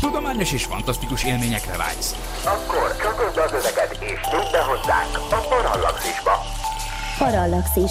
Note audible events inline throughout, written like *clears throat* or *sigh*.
Tudományos és fantasztikus élményekre vágysz. Akkor csatold az öveket és nyudd be hozzánk a Parallaxisba. Parallaxis.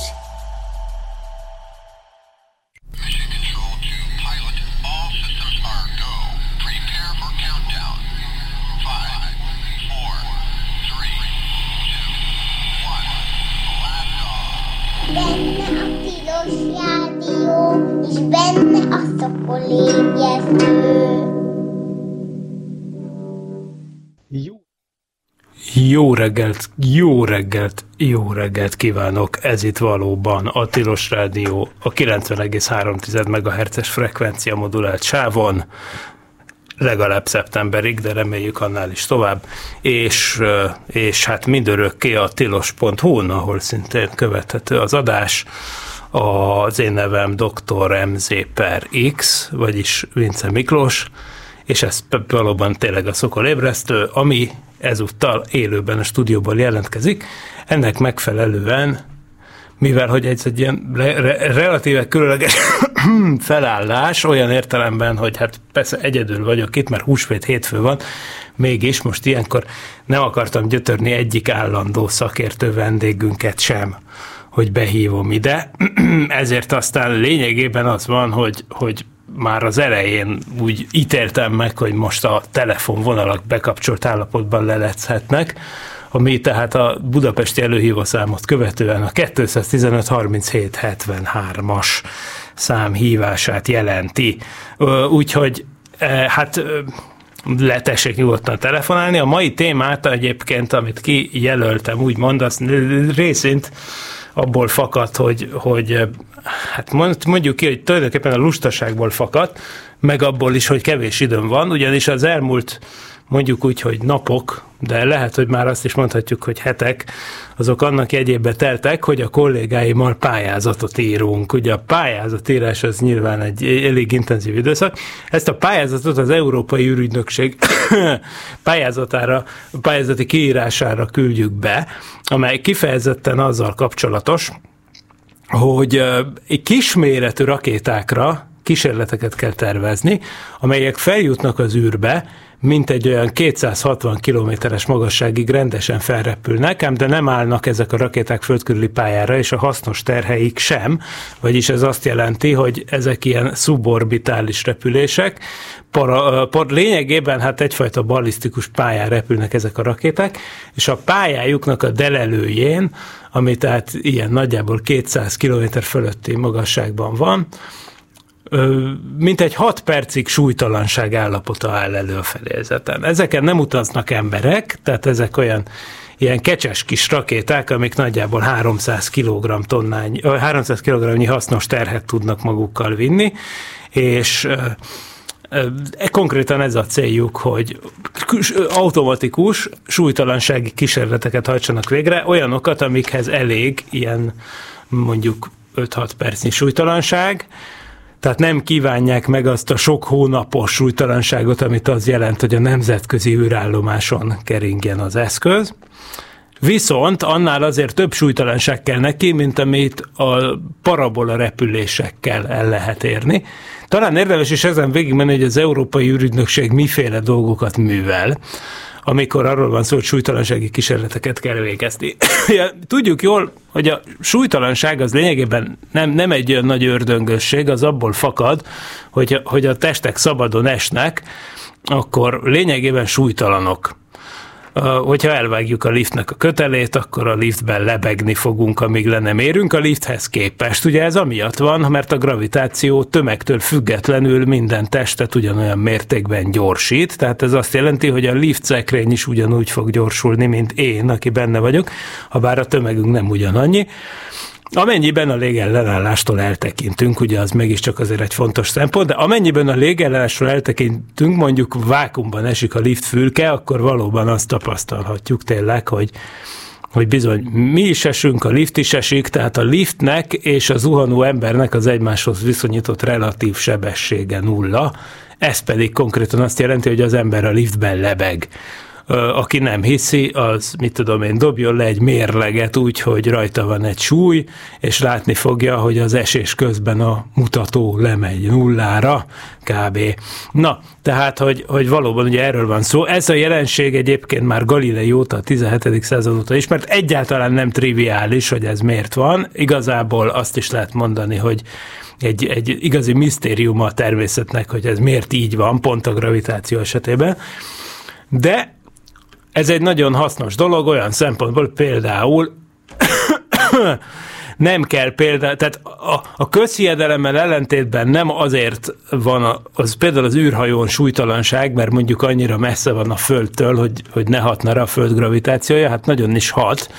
Reggelt, jó reggelt, jó reggelt kívánok! Ez itt valóban a Tilos Rádió a 90,3 MHz-es frekvencia modulált sávon, legalább szeptemberig, de reméljük annál is tovább, és, és hát mindörökké a tilos.hu-n, ahol szintén követhető az adás, az én nevem dr. MZ per X, vagyis Vince Miklós, és ez valóban tényleg a szokol ébresztő, ami ezúttal élőben a stúdióból jelentkezik. Ennek megfelelően, mivel hogy ez egy ilyen re- re- relatíve különleges *coughs* felállás, olyan értelemben, hogy hát persze egyedül vagyok itt, mert húsvét hétfő van, mégis most ilyenkor nem akartam gyötörni egyik állandó szakértő vendégünket sem, hogy behívom ide. *coughs* Ezért aztán lényegében az van, hogy, hogy már az elején úgy ítéltem meg, hogy most a telefonvonalak bekapcsolt állapotban lelechetnek, ami tehát a budapesti előhívószámot követően a 215 37 73-as szám hívását jelenti. Úgyhogy hát letessék nyugodtan telefonálni. A mai témát egyébként, amit kijelöltem, úgymond, az részint abból fakad, hogy, hogy hát mondjuk ki, hogy tulajdonképpen a lustaságból fakad, meg abból is, hogy kevés időm van, ugyanis az elmúlt mondjuk úgy, hogy napok, de lehet, hogy már azt is mondhatjuk, hogy hetek, azok annak jegyébe teltek, hogy a kollégáimmal pályázatot írunk. Ugye a pályázatírás az nyilván egy elég intenzív időszak. Ezt a pályázatot az Európai űrügynökség *coughs* pályázatára, pályázati kiírására küldjük be, amely kifejezetten azzal kapcsolatos, hogy egy kisméretű rakétákra kísérleteket kell tervezni, amelyek feljutnak az űrbe, mint egy olyan 260 kilométeres magasságig rendesen felrepülnek, ám de nem állnak ezek a rakéták földkörüli pályára, és a hasznos terheik sem, vagyis ez azt jelenti, hogy ezek ilyen suborbitális repülések, para, para, lényegében hát egyfajta ballisztikus pályán repülnek ezek a rakéták, és a pályájuknak a delelőjén, ami tehát ilyen nagyjából 200 km fölötti magasságban van, mint egy 6 percig súlytalanság állapota áll elő a fedélzeten. Ezeken nem utaznak emberek, tehát ezek olyan ilyen kecses kis rakéták, amik nagyjából 300 kg tonnány, 300 kg hasznos terhet tudnak magukkal vinni, és E, konkrétan ez a céljuk, hogy automatikus súlytalansági kísérleteket hajtsanak végre, olyanokat, amikhez elég ilyen mondjuk 5-6 percnyi súlytalanság, tehát nem kívánják meg azt a sok hónapos súlytalanságot, amit az jelent, hogy a nemzetközi űrállomáson keringjen az eszköz. Viszont annál azért több súlytalanság kell neki, mint amit a parabola repülésekkel el lehet érni. Talán érdemes is ezen végigmenni, hogy az Európai űrügynökség miféle dolgokat művel amikor arról van szó, hogy súlytalansági kísérleteket kell végezni. *coughs* Tudjuk jól, hogy a súlytalanság az lényegében nem, nem egy olyan nagy ördöngösség, az abból fakad, hogy, hogy a testek szabadon esnek, akkor lényegében súlytalanok hogyha elvágjuk a liftnek a kötelét, akkor a liftben lebegni fogunk, amíg le nem érünk a lifthez képest. Ugye ez amiatt van, mert a gravitáció tömegtől függetlenül minden testet ugyanolyan mértékben gyorsít, tehát ez azt jelenti, hogy a lift szekrény is ugyanúgy fog gyorsulni, mint én, aki benne vagyok, ha bár a tömegünk nem ugyanannyi. Amennyiben a légellenállástól eltekintünk, ugye az mégiscsak azért egy fontos szempont, de amennyiben a légellenállásról eltekintünk, mondjuk vákumban esik a lift fülke, akkor valóban azt tapasztalhatjuk tényleg, hogy hogy bizony mi is esünk, a lift is esik, tehát a liftnek és a zuhanó embernek az egymáshoz viszonyított relatív sebessége nulla, ez pedig konkrétan azt jelenti, hogy az ember a liftben lebeg aki nem hiszi, az mit tudom én, dobjon le egy mérleget úgy, hogy rajta van egy súly, és látni fogja, hogy az esés közben a mutató lemegy nullára, kb. Na, tehát, hogy, hogy valóban ugye erről van szó. Ez a jelenség egyébként már Galilei óta, a 17. század óta ismert, egyáltalán nem triviális, hogy ez miért van. Igazából azt is lehet mondani, hogy egy, egy igazi misztérium a természetnek, hogy ez miért így van, pont a gravitáció esetében. De ez egy nagyon hasznos dolog olyan szempontból, például *coughs* nem kell például, tehát a, a közhiedelemmel ellentétben nem azért van az például az űrhajón súlytalanság, mert mondjuk annyira messze van a Földtől, hogy, hogy ne hatna rá a Föld gravitációja, hát nagyon is hat,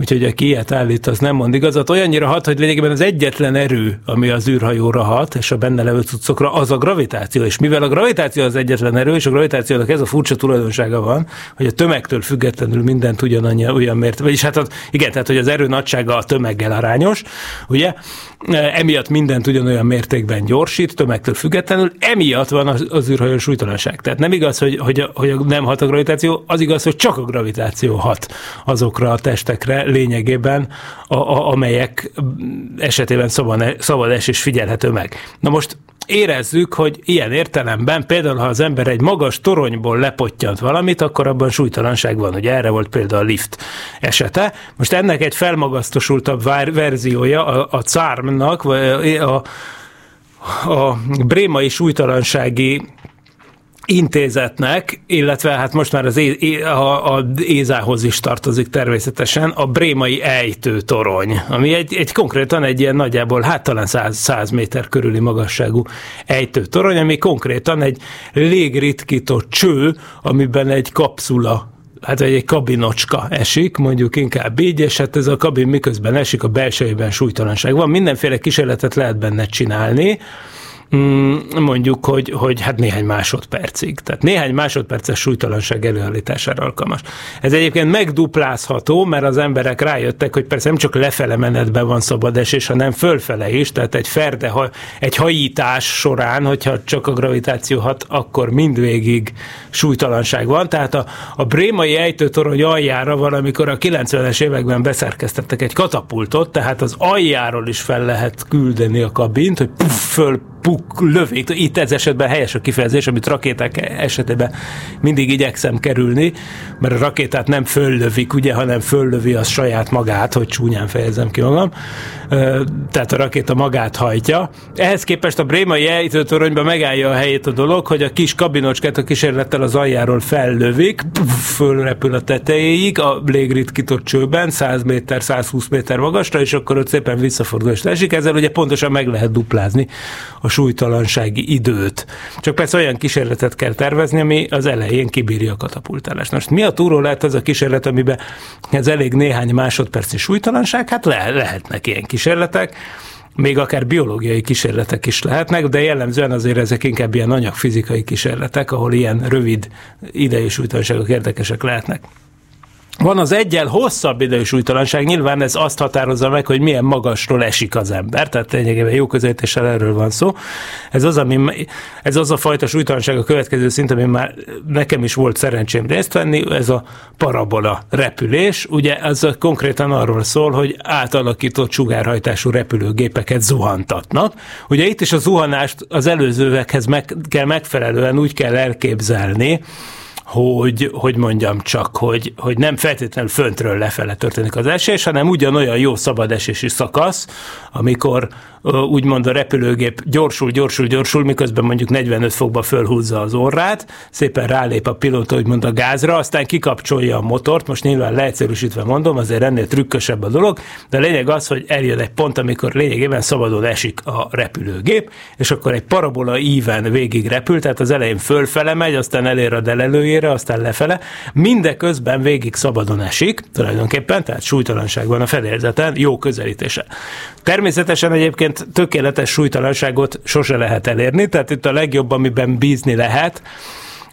Úgyhogy aki ilyet állít, az nem mond igazat. Olyannyira hat, hogy lényegében az egyetlen erő, ami az űrhajóra hat, és a benne levő cuccokra, az a gravitáció. És mivel a gravitáció az egyetlen erő, és a gravitációnak ez a furcsa tulajdonsága van, hogy a tömegtől függetlenül mindent ugyanannyi, olyan mért, vagyis hát az, igen, tehát hogy az erő nagysága a tömeggel arányos, ugye? Emiatt mindent ugyanolyan mértékben gyorsít, tömegtől függetlenül, emiatt van az, az űrhajó súlytalanság. Tehát nem igaz, hogy, hogy, hogy nem hat a gravitáció, az igaz, hogy csak a gravitáció hat azokra a testekre, lényegében, a, a, amelyek esetében szabad, szabad esés figyelhető meg. Na most érezzük, hogy ilyen értelemben például, ha az ember egy magas toronyból lepottyant valamit, akkor abban súlytalanság van. Ugye erre volt például a lift esete. Most ennek egy felmagasztosultabb verziója a, a CARM-nak, vagy a, a brémai súlytalansági intézetnek, illetve hát most már az é, a, a Ézához is tartozik természetesen, a Brémai ejtő torony, ami egy, egy konkrétan egy ilyen nagyjából, hát talán 100, 100 méter körüli magasságú ejtő torony, ami konkrétan egy légritkító cső, amiben egy kapszula hát egy kabinocska esik, mondjuk inkább így, és hát ez a kabin miközben esik, a belsejében súlytalanság van. Mindenféle kísérletet lehet benne csinálni, mondjuk, hogy, hogy hát néhány másodpercig. Tehát néhány másodperces súlytalanság előállítására alkalmas. Ez egyébként megduplázható, mert az emberek rájöttek, hogy persze nem csak lefele menetben van szabad esés, hanem fölfele is, tehát egy ferde, egy hajítás során, hogyha csak a gravitáció hat, akkor mindvégig súlytalanság van. Tehát a, a brémai ejtőtorony aljára valamikor a 90-es években beszerkeztettek egy katapultot, tehát az aljáról is fel lehet küldeni a kabint, hogy puff, föl puk, lövik. Itt ez esetben helyes a kifejezés, amit rakéták esetében mindig igyekszem kerülni, mert a rakétát nem föllövik, ugye, hanem föllövi az saját magát, hogy csúnyán fejezem ki magam. Tehát a rakéta magát hajtja. Ehhez képest a brémai ejtőtoronyban megállja a helyét a dolog, hogy a kis kabinocskát a kísérlettel az aljáról fellövik, fölrepül a tetejéig, a légritkított csőben, 100 méter, 120 méter magasra, és akkor ott szépen visszafordul és esik. Ezzel ugye pontosan meg lehet duplázni a súlytalansági időt. Csak persze olyan kísérletet kell tervezni, ami az elején kibírja a katapultálást. Most mi a túró lehet az a kísérlet, amiben ez elég néhány másodperci súlytalanság? Hát le, lehetnek ilyen kísérletek, még akár biológiai kísérletek is lehetnek, de jellemzően azért ezek inkább ilyen anyagfizikai kísérletek, ahol ilyen rövid idejű súlytalanságok érdekesek lehetnek. Van az egyel hosszabb idejű súlytalanság, nyilván ez azt határozza meg, hogy milyen magasról esik az ember, tehát lényegében jó közelítéssel erről van szó. Ez az, ami, ez az a fajta súlytalanság a következő szint, ami már nekem is volt szerencsém részt venni, ez a parabola repülés. Ugye ez konkrétan arról szól, hogy átalakított sugárhajtású repülőgépeket zuhantatnak. Ugye itt is a zuhanást az előzőekhez meg kell megfelelően úgy kell elképzelni, hogy, hogy mondjam csak, hogy, hogy nem feltétlenül föntről lefele történik az esés, hanem ugyanolyan jó szabad esési szakasz, amikor úgymond a repülőgép gyorsul, gyorsul, gyorsul, miközben mondjuk 45 fokba fölhúzza az orrát, szépen rálép a pilóta úgymond a gázra, aztán kikapcsolja a motort, most nyilván leegyszerűsítve mondom, azért ennél trükkösebb a dolog, de a lényeg az, hogy eljön egy pont, amikor lényegében szabadon esik a repülőgép, és akkor egy parabola íven végig repül, tehát az elején fölfele megy, aztán elér a delelőjére, aztán lefele, mindeközben végig szabadon esik, tulajdonképpen, tehát súlytalanság van a fedélzeten, jó közelítése. Természetesen egyébként tökéletes súlytalanságot sose lehet elérni, tehát itt a legjobb, amiben bízni lehet,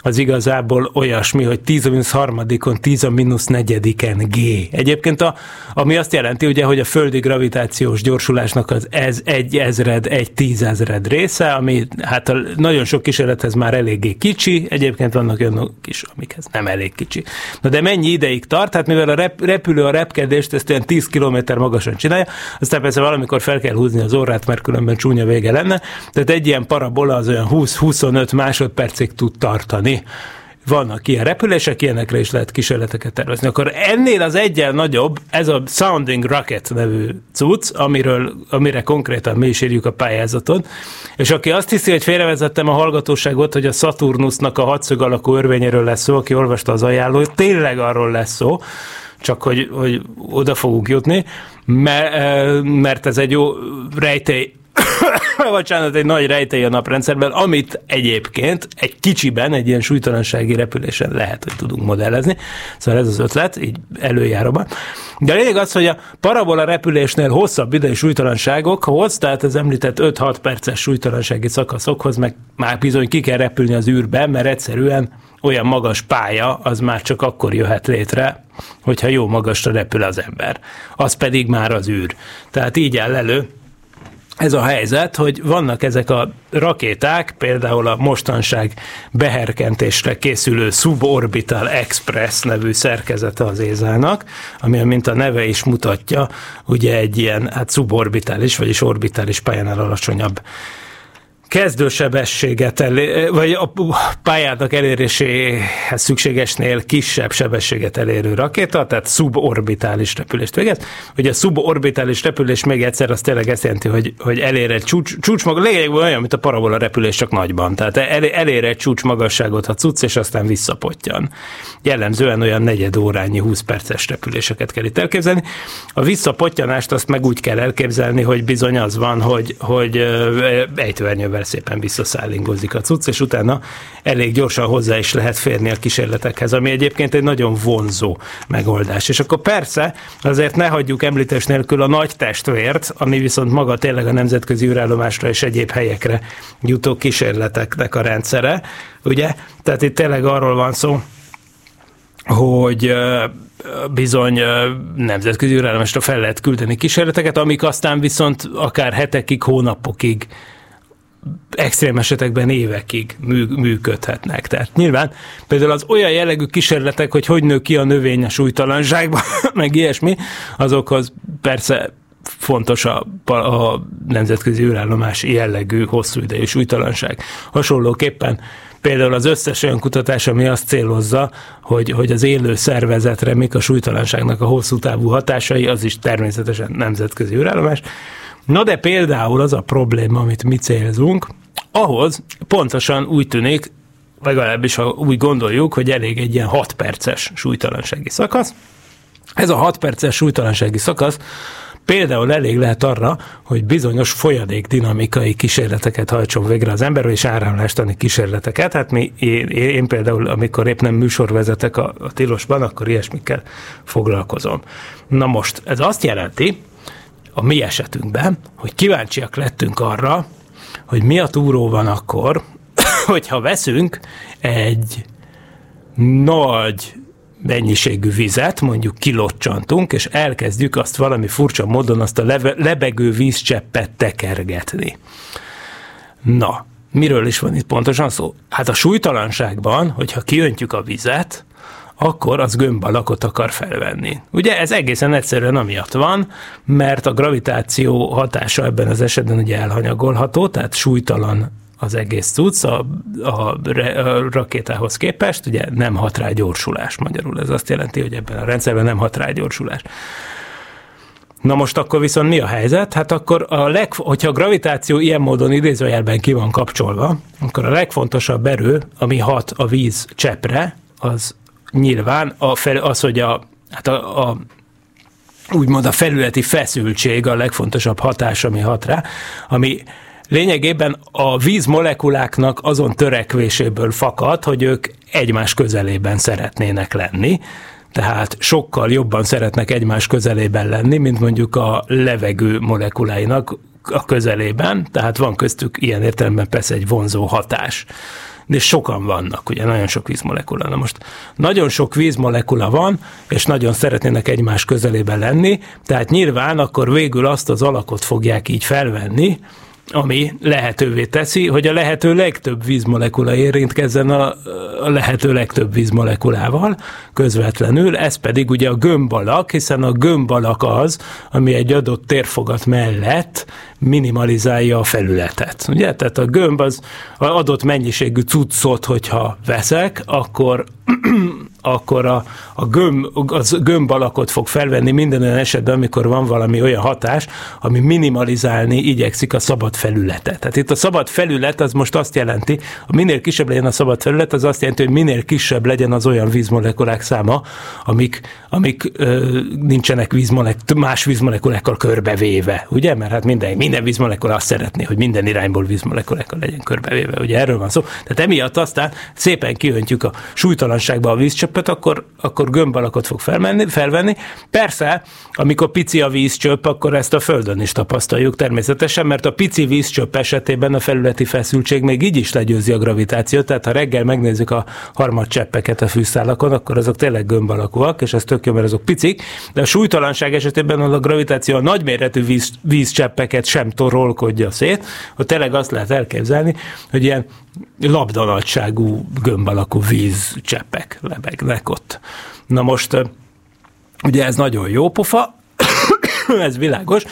az igazából olyasmi, hogy 10 a mínusz harmadikon, 10 a mínusz negyediken G. Egyébként a, ami azt jelenti, ugye, hogy a földi gravitációs gyorsulásnak az ez egy ezred, egy tízezred része, ami hát a nagyon sok kísérlethez már eléggé kicsi, egyébként vannak olyanok is, amikhez nem elég kicsi. Na de mennyi ideig tart? Hát mivel a rep, repülő a repkedést ezt olyan 10 km magasan csinálja, aztán persze valamikor fel kell húzni az orrát, mert különben csúnya vége lenne, tehát egy ilyen parabola az olyan 20-25 másodpercig tud tartani vannak ilyen repülések, ilyenekre is lehet kísérleteket tervezni. Akkor ennél az egyen nagyobb, ez a Sounding Rocket nevű cucc, amiről, amire konkrétan mi is írjuk a pályázaton, és aki azt hiszi, hogy félrevezettem a hallgatóságot, hogy a Saturnusnak a hatszög alakú örvényéről lesz szó, aki olvasta az ajánlót, tényleg arról lesz szó, csak hogy, hogy oda fogunk jutni, mert, mert ez egy jó rejtély *coughs* bocsánat, egy nagy rejtély a naprendszerben, amit egyébként egy kicsiben, egy ilyen súlytalansági repülésen lehet, hogy tudunk modellezni. Szóval ez az ötlet, így előjáróban. De a lényeg az, hogy a parabola repülésnél hosszabb idei súlytalanságokhoz, tehát az említett 5-6 perces súlytalansági szakaszokhoz meg már bizony ki kell repülni az űrbe, mert egyszerűen olyan magas pálya, az már csak akkor jöhet létre, hogyha jó magasra repül az ember. Az pedig már az űr. Tehát így áll elő, ez a helyzet, hogy vannak ezek a rakéták, például a mostanság beherkentésre készülő Suborbital Express nevű szerkezete az Ézának, ami, mint a neve is mutatja, ugye egy ilyen hát suborbitális, vagyis orbitális pályánál alacsonyabb kezdősebességet, elé, vagy a pályának eléréséhez szükségesnél kisebb sebességet elérő rakéta, tehát suborbitális repülést végez. Ugye a suborbitális repülés még egyszer az tényleg ezt jelenti, hogy, hogy elér egy csúcs, csúcs maga, lényegében olyan, mint a parabola repülés, csak nagyban. Tehát el, elér egy csúcs magasságot a cucc, és aztán visszapottyan. Jellemzően olyan negyed órányi, 20 perces repüléseket kell itt elképzelni. A visszapottyanást azt meg úgy kell elképzelni, hogy bizony az van, hogy, hogy ejtőernyővel amivel szépen visszaszállingozik a cucc, és utána elég gyorsan hozzá is lehet férni a kísérletekhez, ami egyébként egy nagyon vonzó megoldás. És akkor persze, azért ne hagyjuk említés nélkül a nagy testvért, ami viszont maga tényleg a nemzetközi űrállomásra és egyéb helyekre jutó kísérleteknek a rendszere, ugye? Tehát itt tényleg arról van szó, hogy bizony nemzetközi űrállomásra fel lehet küldeni kísérleteket, amik aztán viszont akár hetekig, hónapokig extrém esetekben évekig mű, működhetnek. Tehát nyilván például az olyan jellegű kísérletek, hogy hogy nő ki a növény a súlytalanságba, *laughs* meg ilyesmi, azokhoz persze fontos a, a nemzetközi űrállomás jellegű hosszú idejű súlytalanság. Hasonlóképpen például az összes olyan kutatás, ami azt célozza, hogy, hogy az élő szervezetre mik a súlytalanságnak a hosszú távú hatásai, az is természetesen nemzetközi űrállomás. Na de például az a probléma, amit mi célzunk, ahhoz pontosan úgy tűnik, legalábbis ha úgy gondoljuk, hogy elég egy ilyen 6 perces súlytalansági szakasz. Ez a 6 perces súlytalansági szakasz például elég lehet arra, hogy bizonyos folyadék dinamikai kísérleteket hajtson végre az ember, és áramlástani kísérleteket. Hát mi, én, én például, amikor épp nem műsor vezetek a, a tilosban, akkor ilyesmikkel foglalkozom. Na most, ez azt jelenti, a mi esetünkben, hogy kíváncsiak lettünk arra, hogy mi a túró van akkor, *coughs* hogyha veszünk egy nagy mennyiségű vizet, mondjuk kilocsantunk, és elkezdjük azt valami furcsa módon azt a lebegő vízcseppet tekergetni. Na, miről is van itt pontosan szó? Hát a súlytalanságban, hogyha kiöntjük a vizet, akkor az gömbalakot akar felvenni. Ugye ez egészen egyszerűen amiatt van, mert a gravitáció hatása ebben az esetben ugye elhanyagolható, tehát súlytalan az egész cucc a, a, a rakétához képest, ugye nem hat rá gyorsulás magyarul. Ez azt jelenti, hogy ebben a rendszerben nem hat rá gyorsulás. Na most akkor viszont mi a helyzet? Hát akkor, a leg, hogyha a gravitáció ilyen módon idézőjelben ki van kapcsolva, akkor a legfontosabb erő, ami hat a víz cseppre, az nyilván a fel, az, hogy a, hát a, a úgymond a felületi feszültség a legfontosabb hatás, ami hat rá, ami lényegében a víz molekuláknak azon törekvéséből fakad, hogy ők egymás közelében szeretnének lenni, tehát sokkal jobban szeretnek egymás közelében lenni, mint mondjuk a levegő molekuláinak a közelében, tehát van köztük ilyen értelemben persze egy vonzó hatás de sokan vannak, ugye nagyon sok vízmolekula. Na most nagyon sok vízmolekula van, és nagyon szeretnének egymás közelében lenni, tehát nyilván akkor végül azt az alakot fogják így felvenni, ami lehetővé teszi, hogy a lehető legtöbb vízmolekula érintkezzen a, lehető legtöbb vízmolekulával közvetlenül, ez pedig ugye a gömbalak, hiszen a gömbalak az, ami egy adott térfogat mellett minimalizálja a felületet. Ugye? Tehát a gömb az adott mennyiségű cuccot, hogyha veszek, akkor *clears throat* akkor a, a gömb, az gömb alakot fog felvenni minden olyan esetben, amikor van valami olyan hatás, ami minimalizálni igyekszik a szabad felületet. Tehát itt a szabad felület az most azt jelenti, hogy minél kisebb legyen a szabad felület, az azt jelenti, hogy minél kisebb legyen az olyan vízmolekulák száma, amik, amik ö, nincsenek vízmolek, más vízmolekulákkal körbevéve, ugye? Mert hát minden, minden vízmolekula azt szeretné, hogy minden irányból vízmolekulákkal legyen körbevéve, ugye erről van szó. Tehát emiatt aztán szépen kiöntjük a súlytalanságba a vízcsöppet, akkor, akkor gömbalakot fog felmenni, felvenni. Persze, amikor pici a vízcsöpp, akkor ezt a Földön is tapasztaljuk természetesen, mert a pici vízcsöpp esetében a felületi feszültség még így is legyőzi a gravitációt, tehát ha reggel megnézzük a harmad cseppeket a fűszálakon, akkor azok tényleg gömb alakúak, és ez tök jó, mert azok picik, de a súlytalanság esetében a gravitáció a nagyméretű víz, vízcseppeket sem torolkodja szét, hogy tényleg azt lehet elképzelni, hogy ilyen labdanagyságú gömb alakú vízcseppek lebegnek ott. Na most ugye ez nagyon jó pofa, *laughs* ez világos.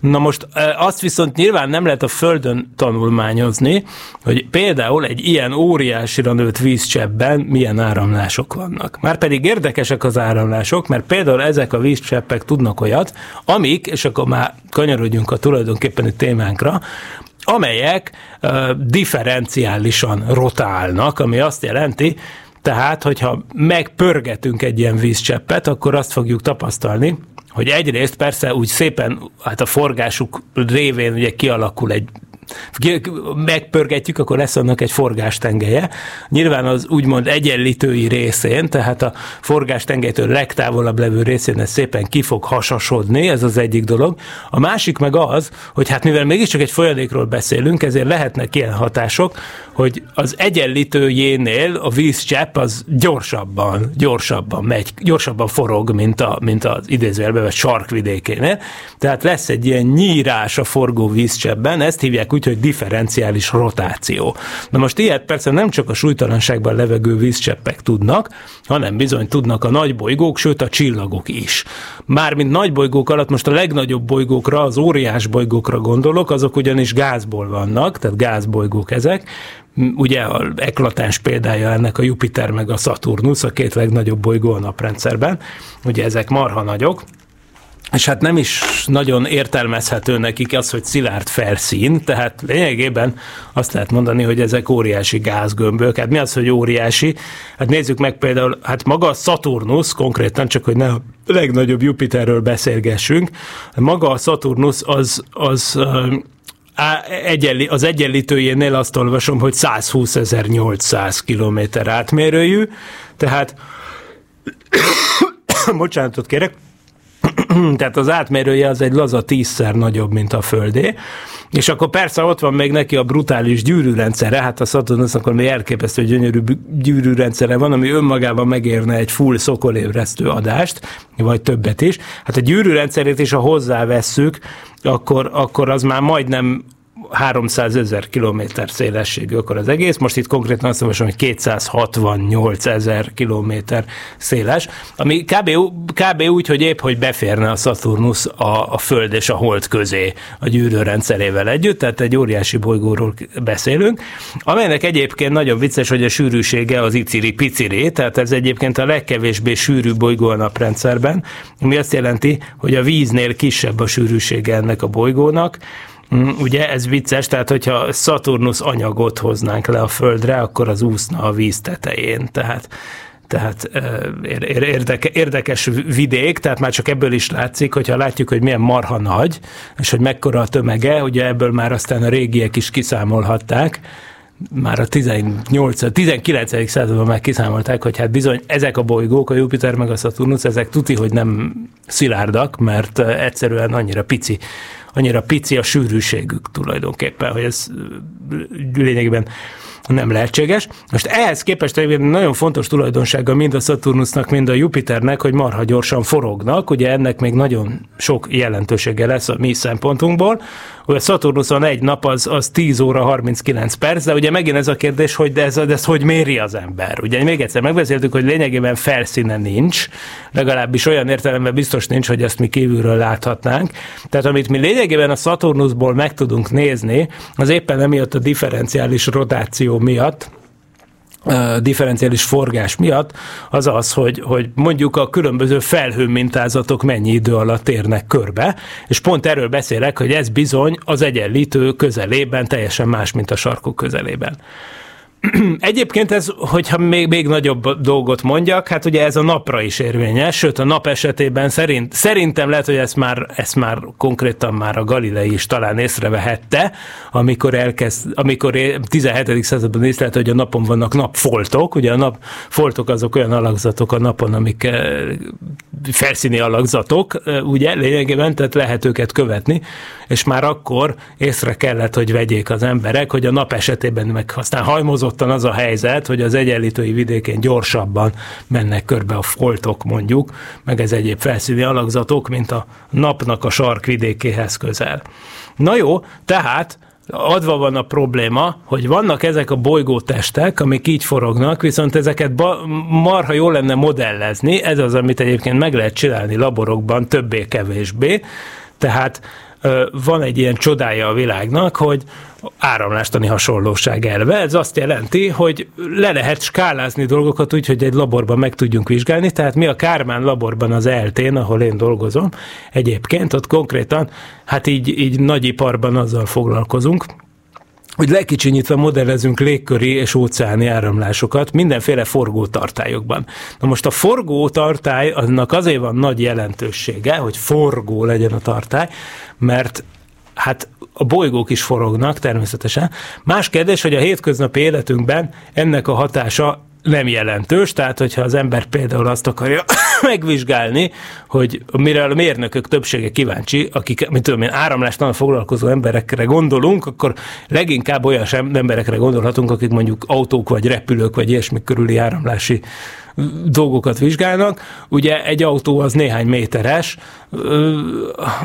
Na most azt viszont nyilván nem lehet a Földön tanulmányozni, hogy például egy ilyen óriásira nőtt vízcseppben milyen áramlások vannak. Márpedig érdekesek az áramlások, mert például ezek a vízcseppek tudnak olyat, amik, és akkor már kanyarodjunk a tulajdonképpeni témánkra, amelyek uh, differenciálisan rotálnak, ami azt jelenti, tehát, hogyha megpörgetünk egy ilyen vízcseppet, akkor azt fogjuk tapasztalni, hogy egyrészt persze úgy szépen, hát a forgásuk révén ugye kialakul egy megpörgetjük, akkor lesz annak egy forgástengelye. Nyilván az úgymond egyenlítői részén, tehát a forgástengelytől legtávolabb levő részén ez szépen ki fog hasasodni, ez az egyik dolog. A másik meg az, hogy hát mivel mégiscsak egy folyadékról beszélünk, ezért lehetnek ilyen hatások, hogy az egyenlítőjénél a vízcsepp az gyorsabban, gyorsabban megy, gyorsabban forog, mint, a, mint az idézőjelben sarkvidékénél. Tehát lesz egy ilyen nyírás a forgó vízcseppben, ezt hívják úgy, hogy differenciális rotáció. Na most ilyet persze nem csak a súlytalanságban levegő vízcseppek tudnak, hanem bizony tudnak a nagy bolygók, sőt a csillagok is. Mármint nagy bolygók alatt most a legnagyobb bolygókra, az óriás bolygókra gondolok, azok ugyanis gázból vannak, tehát gázbolygók ezek, ugye a eklatáns példája ennek a Jupiter meg a Saturnus, a két legnagyobb bolygó a naprendszerben, ugye ezek marha nagyok, és hát nem is nagyon értelmezhető nekik az, hogy szilárd felszín, tehát lényegében azt lehet mondani, hogy ezek óriási gázgömbök. Hát mi az, hogy óriási? Hát nézzük meg például, hát maga a Saturnus, konkrétan csak, hogy ne a legnagyobb Jupiterről beszélgessünk, maga a Saturnus az, az egyenli, az egyenlítőjénél azt olvasom, hogy 120.800 km átmérőjű, tehát *coughs* bocsánatot kérek, *clears throat* tehát az átmérője az egy laza tízszer nagyobb, mint a Földé, és akkor persze ott van még neki a brutális gyűrűrendszere, hát a Saturnus akkor még elképesztő gyönyörű gyűrűrendszere van, ami önmagában megérne egy full szokolévresztő adást, vagy többet is. Hát a gyűrűrendszerét is, ha hozzávesszük, akkor, akkor az már majdnem 300 ezer kilométer szélességű akkor az egész, most itt konkrétan azt mondom, hogy 268 ezer kilométer széles, ami kb, kb. úgy, hogy épp, hogy beférne a Saturnus a, a Föld és a Hold közé a gyűrőrendszerével együtt, tehát egy óriási bolygóról beszélünk, amelynek egyébként nagyon vicces, hogy a sűrűsége az iciri-piciri, tehát ez egyébként a legkevésbé sűrű bolygó a naprendszerben, ami azt jelenti, hogy a víznél kisebb a sűrűsége ennek a bolygónak, ugye ez vicces, tehát hogyha Saturnus anyagot hoznánk le a Földre, akkor az úszna a víz tetején, tehát tehát érdeke, érdekes vidék, tehát már csak ebből is látszik, hogyha látjuk, hogy milyen marha nagy, és hogy mekkora a tömege, ugye ebből már aztán a régiek is kiszámolhatták, már a 18, 19. században már kiszámolták, hogy hát bizony ezek a bolygók, a Jupiter meg a Saturnus, ezek tuti, hogy nem szilárdak, mert egyszerűen annyira pici annyira pici a sűrűségük tulajdonképpen, hogy ez lényegében nem lehetséges. Most ehhez képest egy nagyon fontos tulajdonsága mind a Saturnusnak, mind a Jupiternek, hogy marha gyorsan forognak, ugye ennek még nagyon sok jelentősége lesz a mi szempontunkból, a Saturnuson egy nap az, az 10 óra 39 perc, de ugye megint ez a kérdés, hogy de ez, de ez hogy méri az ember. Ugye még egyszer megbeszéltük, hogy lényegében felszíne nincs, legalábbis olyan értelemben biztos nincs, hogy ezt mi kívülről láthatnánk. Tehát amit mi lényegében a Saturnusból meg tudunk nézni, az éppen emiatt a differenciális rotáció miatt, differenciális forgás miatt, az az, hogy, hogy mondjuk a különböző felhő mintázatok mennyi idő alatt érnek körbe, és pont erről beszélek, hogy ez bizony az egyenlítő közelében teljesen más, mint a sarkok közelében. *clears throat* Egyébként ez, hogyha még, még nagyobb dolgot mondjak, hát ugye ez a napra is érvényes, sőt a nap esetében szerint, szerintem lehet, hogy ezt már, ezt már konkrétan már a Galilei is talán észrevehette, amikor elkezd, amikor 17. században észlelt, hogy a napon vannak napfoltok, ugye a napfoltok azok olyan alakzatok a napon, amik eh, felszíni alakzatok, eh, ugye lényegében, tehát lehet őket követni, és már akkor észre kellett, hogy vegyék az emberek, hogy a nap esetében meg aztán hajmozott kimondottan az a helyzet, hogy az egyenlítői vidékén gyorsabban mennek körbe a foltok mondjuk, meg ez egyéb felszíni alakzatok, mint a napnak a sarkvidékéhez közel. Na jó, tehát adva van a probléma, hogy vannak ezek a bolygótestek, amik így forognak, viszont ezeket ba- marha jól lenne modellezni, ez az, amit egyébként meg lehet csinálni laborokban, többé-kevésbé, tehát van egy ilyen csodája a világnak, hogy áramlástani hasonlóság elve. Ez azt jelenti, hogy le lehet skálázni dolgokat úgy, hogy egy laborban meg tudjunk vizsgálni, tehát mi a Kármán laborban az eltén, ahol én dolgozom, egyébként ott konkrétan, hát így, így nagyiparban azzal foglalkozunk, hogy lekicsinyítve modellezünk légköri és óceáni áramlásokat mindenféle forgótartályokban. Na most a forgótartály annak azért van nagy jelentősége, hogy forgó legyen a tartály, mert hát a bolygók is forognak természetesen. Más kérdés, hogy a hétköznapi életünkben ennek a hatása nem jelentős, tehát hogyha az ember például azt akarja *coughs* megvizsgálni, hogy mire a mérnökök többsége kíváncsi, akik, mint tudom én, áramlástalan foglalkozó emberekre gondolunk, akkor leginkább olyan sem emberekre gondolhatunk, akik mondjuk autók vagy repülők vagy ilyesmi körüli áramlási dolgokat vizsgálnak. Ugye egy autó az néhány méteres,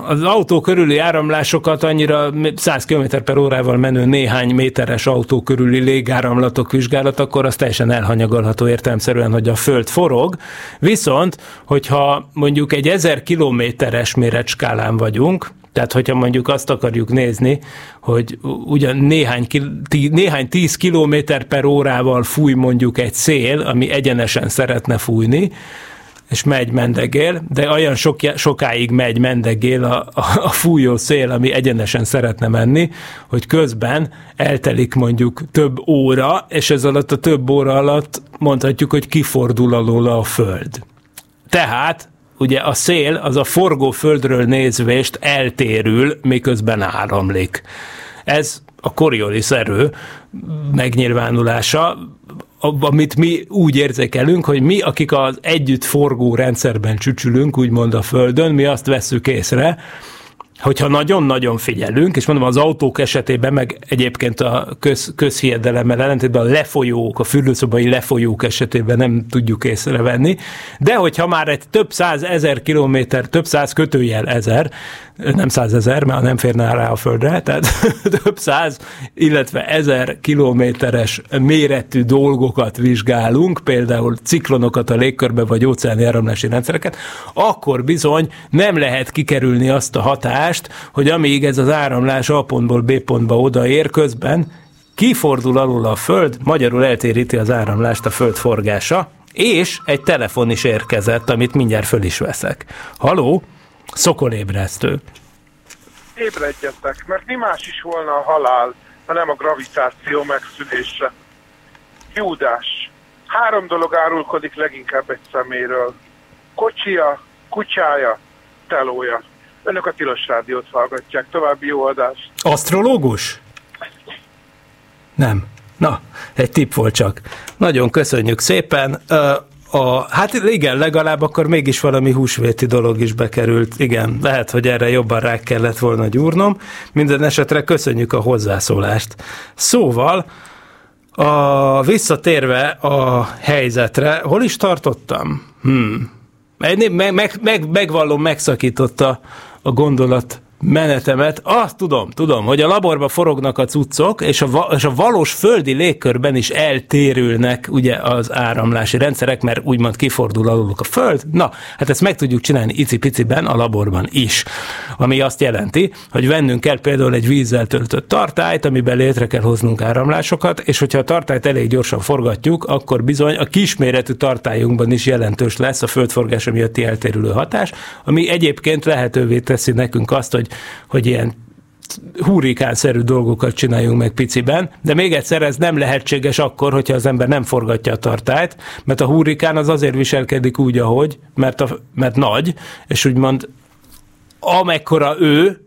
az autó körüli áramlásokat annyira 100 km per órával menő néhány méteres autó körüli légáramlatok vizsgálat, akkor az teljesen elhanyagolható értelmszerűen, hogy a Föld forog. Viszont, hogyha mondjuk egy 1000 kilométeres méretskálán vagyunk, tehát, hogyha mondjuk azt akarjuk nézni, hogy ugyan néhány, néhány tíz kilométer per órával fúj mondjuk egy szél, ami egyenesen szeretne fújni, és megy, mendegél, de olyan sok, sokáig megy, mendegél a, a, a fújó szél, ami egyenesen szeretne menni, hogy közben eltelik mondjuk több óra, és ez alatt a több óra alatt mondhatjuk, hogy kifordul alól a föld. Tehát ugye a szél az a forgó földről nézvést eltérül, miközben áramlik. Ez a Coriolis erő megnyilvánulása, amit mi úgy érzékelünk, hogy mi, akik az együtt forgó rendszerben csücsülünk, úgymond a Földön, mi azt veszük észre, hogyha nagyon-nagyon figyelünk, és mondom, az autók esetében, meg egyébként a köz, közhiedelemmel ellentétben a lefolyók, a fürdőszobai lefolyók esetében nem tudjuk észrevenni, de hogyha már egy több száz ezer kilométer, több száz kötőjel ezer, nem százezer, mert nem férne rá a földre, tehát *laughs* több száz, illetve ezer kilométeres méretű dolgokat vizsgálunk, például ciklonokat a légkörbe, vagy óceáni áramlási rendszereket, akkor bizony nem lehet kikerülni azt a hatást, hogy amíg ez az áramlás A pontból B pontba odaér közben, kifordul alul a Föld, magyarul eltéríti az áramlást a Föld forgása, és egy telefon is érkezett, amit mindjárt föl is veszek. Haló? Szokolébresztő. Ébredjetek, mert mi más is volna a halál, ha nem a gravitáció megszülése. Júdás. Három dolog árulkodik leginkább egy szeméről. Kocsia, kutyája, telója. Önök a Tilos Rádiót hallgatják. További jó adást. Asztrológus? Nem. Na, egy tipp volt csak. Nagyon köszönjük szépen a, hát igen, legalább akkor mégis valami húsvéti dolog is bekerült. Igen, lehet, hogy erre jobban rá kellett volna gyúrnom. Minden esetre köszönjük a hozzászólást. Szóval, a, visszatérve a helyzetre, hol is tartottam? Hmm. Meg, meg, meg, megvallom, megszakította a gondolat menetemet. Azt tudom, tudom, hogy a laborba forognak a cuccok, és a, és a valós földi légkörben is eltérülnek ugye az áramlási rendszerek, mert úgymond kifordul aluluk a föld. Na, hát ezt meg tudjuk csinálni icipiciben a laborban is. Ami azt jelenti, hogy vennünk kell például egy vízzel töltött tartályt, amiben létre kell hoznunk áramlásokat, és hogyha a tartályt elég gyorsan forgatjuk, akkor bizony a kisméretű tartályunkban is jelentős lesz a földforgása miatti eltérülő hatás, ami egyébként lehetővé teszi nekünk azt, hogy, hogy ilyen hurrikánszerű dolgokat csináljunk meg piciben, de még egyszer ez nem lehetséges akkor, hogyha az ember nem forgatja a tartályt, mert a hurrikán az azért viselkedik úgy, ahogy, mert, a, mert nagy, és úgymond amekkora ő,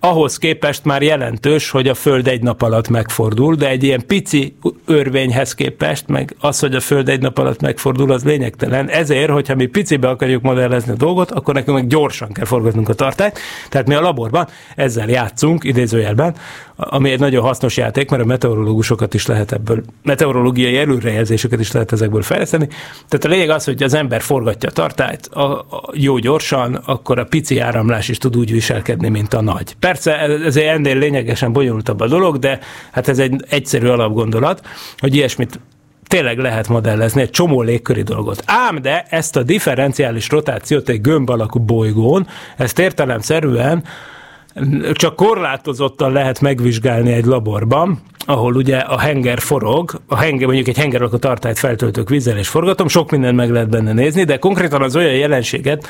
ahhoz képest már jelentős, hogy a Föld egy nap alatt megfordul, de egy ilyen pici örvényhez képest, meg az, hogy a Föld egy nap alatt megfordul, az lényegtelen. Ezért, hogyha mi picibe akarjuk modellezni a dolgot, akkor nekünk meg gyorsan kell forgatnunk a tartályt. Tehát mi a laborban ezzel játszunk, idézőjelben, ami egy nagyon hasznos játék, mert a meteorológusokat is lehet ebből, meteorológiai előrejelzéseket is lehet ezekből fejleszteni. Tehát a lényeg az, hogy az ember forgatja a tartályt a, a jó gyorsan, akkor a pici áramlás is tud úgy viselkedni, mint a nagy. Persze ez ennél lényegesen bonyolultabb a dolog, de hát ez egy egyszerű alapgondolat, hogy ilyesmit tényleg lehet modellezni egy csomó légköri dolgot. Ám de ezt a differenciális rotációt egy gömb alakú bolygón, ezt értelemszerűen csak korlátozottan lehet megvizsgálni egy laborban, ahol ugye a henger forog, a henger, mondjuk egy henger a tartályt feltöltök vízzel és forgatom, sok mindent meg lehet benne nézni, de konkrétan az olyan jelenséget,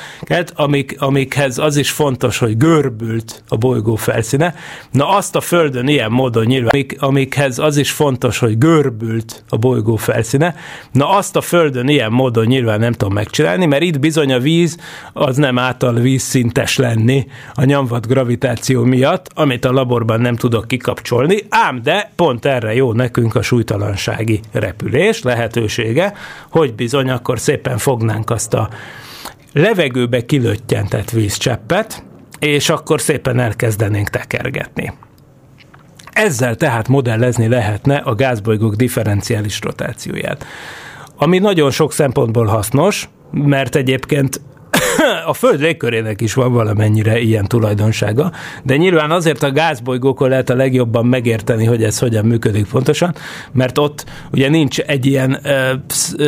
amik, amikhez az is fontos, hogy görbült a bolygó felszíne. Na azt a Földön ilyen módon nyilván, amik, amikhez az is fontos, hogy görbült a bolygó felszíne. Na azt a Földön ilyen módon nyilván nem tudom megcsinálni, mert itt bizony a víz az nem által vízszintes lenni a nyomvat gravitáció miatt, amit a laborban nem tudok kikapcsolni, ám de pont erre jó nekünk a súlytalansági repülés lehetősége, hogy bizony akkor szépen fognánk azt a levegőbe kilöttyentett vízcseppet, és akkor szépen elkezdenénk tekergetni. Ezzel tehát modellezni lehetne a gázbolygók differenciális rotációját. Ami nagyon sok szempontból hasznos, mert egyébként *coughs* a Föld légkörének is van valamennyire ilyen tulajdonsága, de nyilván azért a gázbolygókon lehet a legjobban megérteni, hogy ez hogyan működik pontosan, mert ott ugye nincs egy ilyen ö,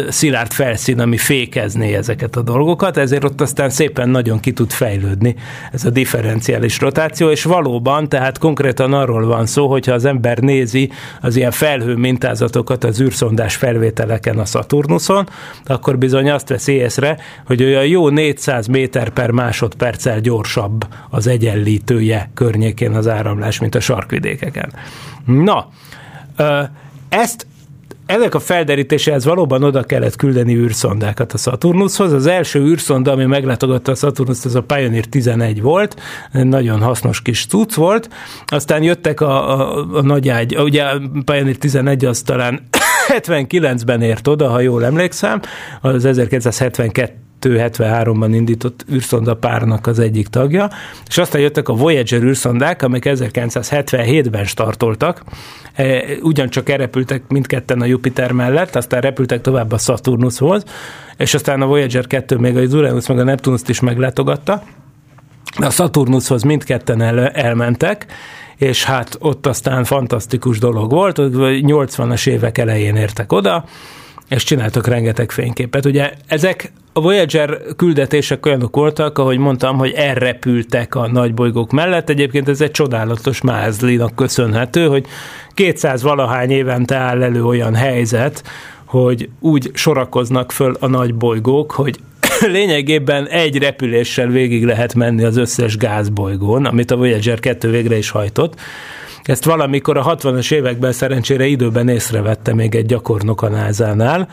szilárd felszín, ami fékezné ezeket a dolgokat, ezért ott aztán szépen nagyon ki tud fejlődni ez a differenciális rotáció, és valóban, tehát konkrétan arról van szó, hogyha az ember nézi az ilyen felhő mintázatokat az űrszondás felvételeken a Szaturnuszon, akkor bizony azt veszi észre, hogy olyan jó 400 méter per másodperccel gyorsabb az egyenlítője környékén az áramlás, mint a sarkvidékeken. Na, ezt ennek a felderítéséhez valóban oda kellett küldeni űrszondákat a Saturnushoz. Az első űrszonda, ami meglátogatta a Saturnust, az a Pioneer 11 volt, nagyon hasznos kis cucc volt. Aztán jöttek a, a, a nagy ágy, ugye a Pioneer 11 az talán *coughs* 79-ben ért oda, ha jól emlékszem, az 1972 73-ban indított űrszonda párnak az egyik tagja, és aztán jöttek a Voyager űrszondák, amik 1977-ben startoltak, e, ugyancsak elrepültek mindketten a Jupiter mellett, aztán repültek tovább a Saturnushoz, és aztán a Voyager 2 még az Uranus meg a Neptunus is meglátogatta, a Saturnushoz mindketten el, elmentek, és hát ott aztán fantasztikus dolog volt, 80-as évek elején értek oda, és csináltak rengeteg fényképet. Ugye ezek a Voyager küldetések olyanok voltak, ahogy mondtam, hogy elrepültek a nagybolygók mellett. Egyébként ez egy csodálatos mázlinak köszönhető, hogy 200 valahány évente áll elő olyan helyzet, hogy úgy sorakoznak föl a nagy bolygók, hogy *coughs* lényegében egy repüléssel végig lehet menni az összes gázbolygón, amit a Voyager 2 végre is hajtott. Ezt valamikor a 60-as években szerencsére időben észrevette még egy gyakornok a NASA-nál,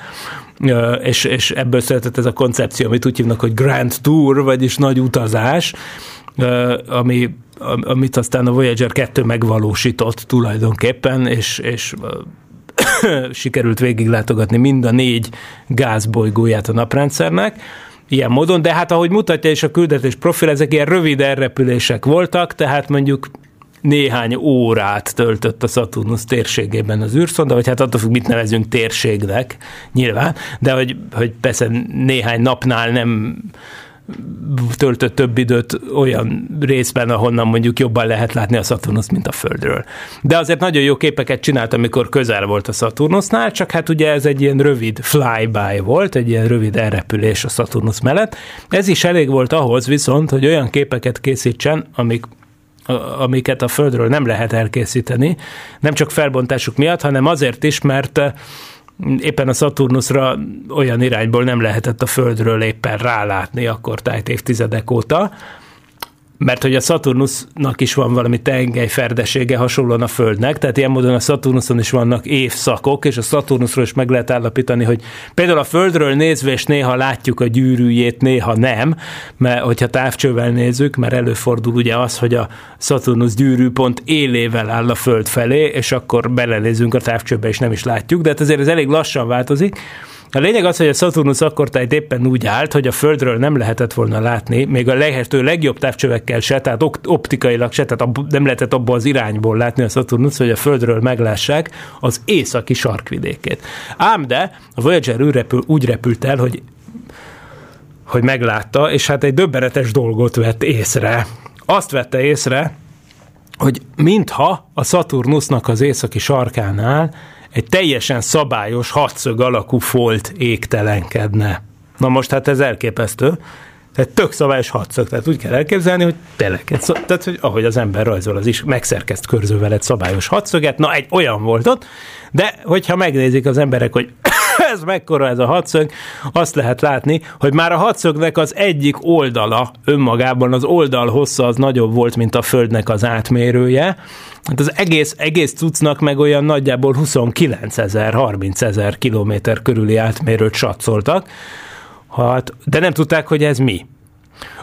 és, és ebből született ez a koncepció, amit úgy hívnak, hogy Grand Tour, vagyis nagy utazás, ami, amit aztán a Voyager 2 megvalósított tulajdonképpen, és, és *coughs* sikerült végiglátogatni mind a négy gázbolygóját a naprendszernek, ilyen módon, de hát ahogy mutatja is a küldetés profil, ezek ilyen rövid elrepülések voltak, tehát mondjuk néhány órát töltött a Saturnus térségében az űrszonda, vagy hát attól függ, mit nevezünk térségnek, nyilván, de hogy, hogy persze néhány napnál nem töltött több időt olyan részben, ahonnan mondjuk jobban lehet látni a Saturnus, mint a Földről. De azért nagyon jó képeket csinált, amikor közel volt a Saturnusnál, csak hát ugye ez egy ilyen rövid flyby volt, egy ilyen rövid elrepülés a Saturnus mellett. Ez is elég volt ahhoz viszont, hogy olyan képeket készítsen, amik amiket a Földről nem lehet elkészíteni, nem csak felbontásuk miatt, hanem azért is, mert éppen a Saturnusra olyan irányból nem lehetett a Földről éppen rálátni akkor tájt évtizedek óta, mert hogy a Saturnusnak is van valami tengelyferdesége hasonlóan a Földnek, tehát ilyen módon a Saturnuson is vannak évszakok, és a Saturnusról is meg lehet állapítani, hogy például a Földről nézve, és néha látjuk a gyűrűjét, néha nem, mert hogyha távcsővel nézzük, mert előfordul ugye az, hogy a Saturnus gyűrű pont élével áll a Föld felé, és akkor belenézünk a távcsőbe, és nem is látjuk, de hát azért ez elég lassan változik, a lényeg az, hogy a Saturnus akkor tájt éppen úgy állt, hogy a Földről nem lehetett volna látni, még a lehető legjobb távcsövekkel se, tehát optikailag se, tehát nem lehetett abból az irányból látni a Saturnus, hogy a Földről meglássák az északi sarkvidékét. Ám de a Voyager úgy, repül, úgy repült el, hogy hogy meglátta, és hát egy döbbenetes dolgot vett észre. Azt vette észre, hogy mintha a Saturnusnak az északi sarkánál egy teljesen szabályos hatszög alakú folt égtelenkedne. Na most hát ez elképesztő. Tehát tök szabályos hatszög, tehát úgy kell elképzelni, hogy tényleg, tehát hogy ahogy az ember rajzol, az is megszerkezt körzővel egy szabályos hatszöget, na egy olyan volt ott, de hogyha megnézik az emberek, hogy *coughs* ez mekkora ez a hatszög, azt lehet látni, hogy már a hatszögnek az egyik oldala önmagában, az oldal hossza az nagyobb volt, mint a Földnek az átmérője, Hát az egész, egész cuccnak meg olyan nagyjából 29 ezer, 30 ezer kilométer körüli átmérőt satszoltak, hát, de nem tudták, hogy ez mi.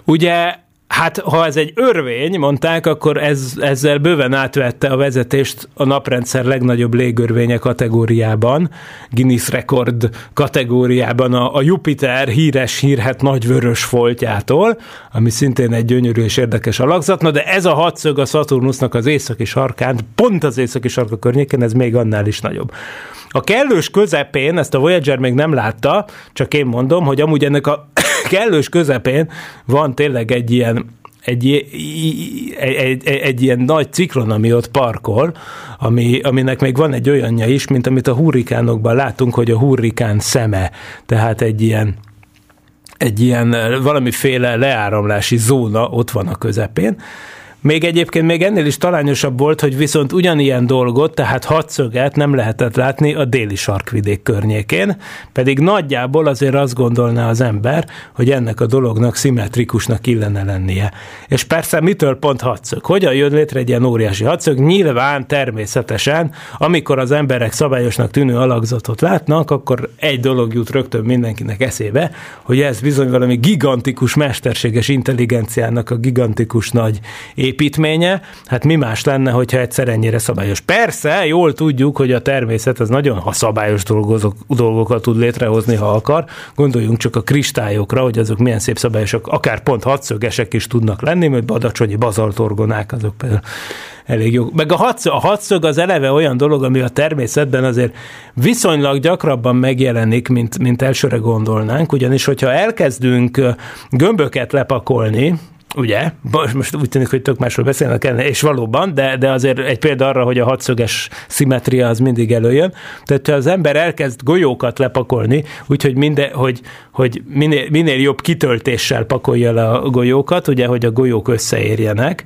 Ugye Hát, ha ez egy örvény, mondták, akkor ez, ezzel bőven átvette a vezetést a naprendszer legnagyobb légörvénye kategóriában, Guinness rekord kategóriában a, a Jupiter híres hírhet nagyvörös foltjától, ami szintén egy gyönyörű és érdekes alakzat. Na, de ez a hatszög a Saturnusnak az északi sarkán, pont az északi sarka környékén, ez még annál is nagyobb. A kellős közepén, ezt a Voyager még nem látta, csak én mondom, hogy amúgy ennek a kellős közepén van tényleg egy ilyen egy, egy, egy, egy ilyen nagy ciklon, ami ott parkol, ami, aminek még van egy olyanja is, mint amit a hurrikánokban látunk, hogy a hurrikán szeme, tehát egy ilyen egy ilyen valamiféle leáramlási zóna ott van a közepén, még egyébként még ennél is talányosabb volt, hogy viszont ugyanilyen dolgot, tehát hatszöget nem lehetett látni a déli sarkvidék környékén, pedig nagyjából azért azt gondolná az ember, hogy ennek a dolognak szimmetrikusnak illene lennie. És persze mitől pont hatszög? Hogyan jön létre egy ilyen óriási hatszög? Nyilván természetesen, amikor az emberek szabályosnak tűnő alakzatot látnak, akkor egy dolog jut rögtön mindenkinek eszébe, hogy ez bizony valami gigantikus mesterséges intelligenciának a gigantikus nagy építménye, hát mi más lenne, hogyha egyszer ennyire szabályos. Persze, jól tudjuk, hogy a természet az nagyon ha szabályos dolgozok, dolgokat tud létrehozni, ha akar. Gondoljunk csak a kristályokra, hogy azok milyen szép szabályosok, akár pont hatszögesek is tudnak lenni, mert badacsonyi bazaltorgonák, azok például elég jó. Meg a hatszög, a hatszög az eleve olyan dolog, ami a természetben azért viszonylag gyakrabban megjelenik, mint, mint elsőre gondolnánk, ugyanis hogyha elkezdünk gömböket lepakolni, ugye? Most úgy tűnik, hogy tök másról beszélnek el, és valóban, de, de azért egy példa arra, hogy a hatszöges szimetria az mindig előjön. Tehát ha az ember elkezd golyókat lepakolni, úgyhogy minden, hogy, hogy minél, minél jobb kitöltéssel pakolja le a golyókat, ugye, hogy a golyók összeérjenek,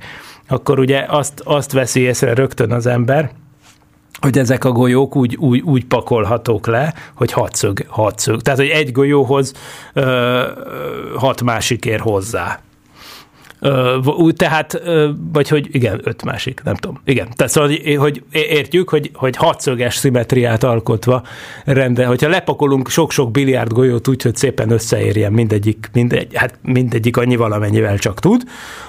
akkor ugye azt, azt veszi észre rögtön az ember, hogy ezek a golyók úgy, úgy, úgy pakolhatók le, hogy hatszög, hatszög. Tehát, hogy egy golyóhoz ö, hat másik ér hozzá. Ö, tehát, vagy hogy igen, öt másik, nem tudom. Igen, tehát szóval, hogy, hogy értjük, hogy, hogy hatszöges szimetriát alkotva rende, hogyha lepakolunk sok-sok biliárd golyót úgy, hogy szépen összeérjen mindegyik, mindegy, hát mindegyik annyi valamennyivel csak tud,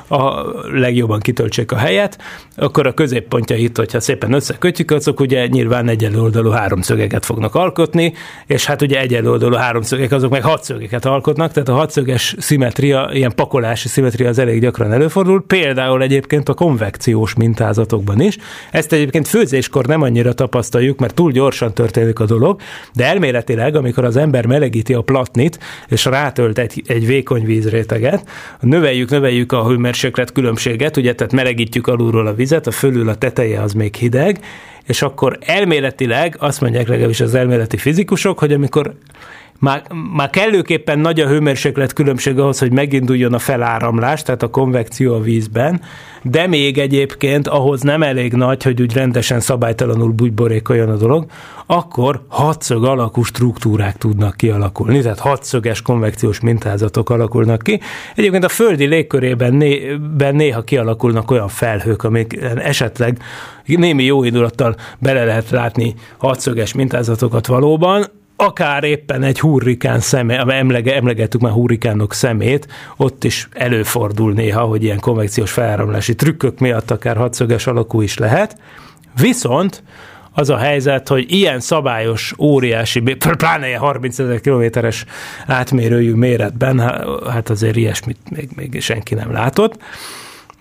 a legjobban kitöltsék a helyet, akkor a középpontjait, hogyha szépen összekötjük, azok ugye nyilván egyenlő oldalú háromszögeket fognak alkotni, és hát ugye egyenlő oldalú háromszögek, azok meg hatszögeket alkotnak, tehát a hatszöges szimetria, ilyen pakolási szimetria az elég gyakran előfordul, például egyébként a konvekciós mintázatokban is. Ezt egyébként főzéskor nem annyira tapasztaljuk, mert túl gyorsan történik a dolog, de elméletileg, amikor az ember melegíti a platnit, és rátölt egy, egy vékony vízréteget, növeljük, növeljük a hőmérséklet különbséget, ugye, tehát melegítjük alulról a vizet, a fölül a teteje az még hideg, és akkor elméletileg azt mondják legalábbis az elméleti fizikusok, hogy amikor már, már kellőképpen nagy a hőmérséklet különbség ahhoz, hogy meginduljon a feláramlás, tehát a konvekció a vízben, de még egyébként ahhoz nem elég nagy, hogy úgy rendesen szabálytalanul bugyborékoljon a dolog, akkor hatszög alakú struktúrák tudnak kialakulni, tehát hatszöges konvekciós mintázatok alakulnak ki. Egyébként a földi légkörében né, néha kialakulnak olyan felhők, amik esetleg némi jó indulattal bele lehet látni hatszöges mintázatokat valóban, akár éppen egy hurrikán szeme, emlege, emlegettük már hurrikánok szemét, ott is előfordul néha, hogy ilyen konvekciós feláramlási trükkök miatt akár hatszöges alakú is lehet. Viszont az a helyzet, hogy ilyen szabályos, óriási, pláne ilyen 30 ezer kilométeres átmérőjű méretben, hát azért ilyesmit még, még senki nem látott.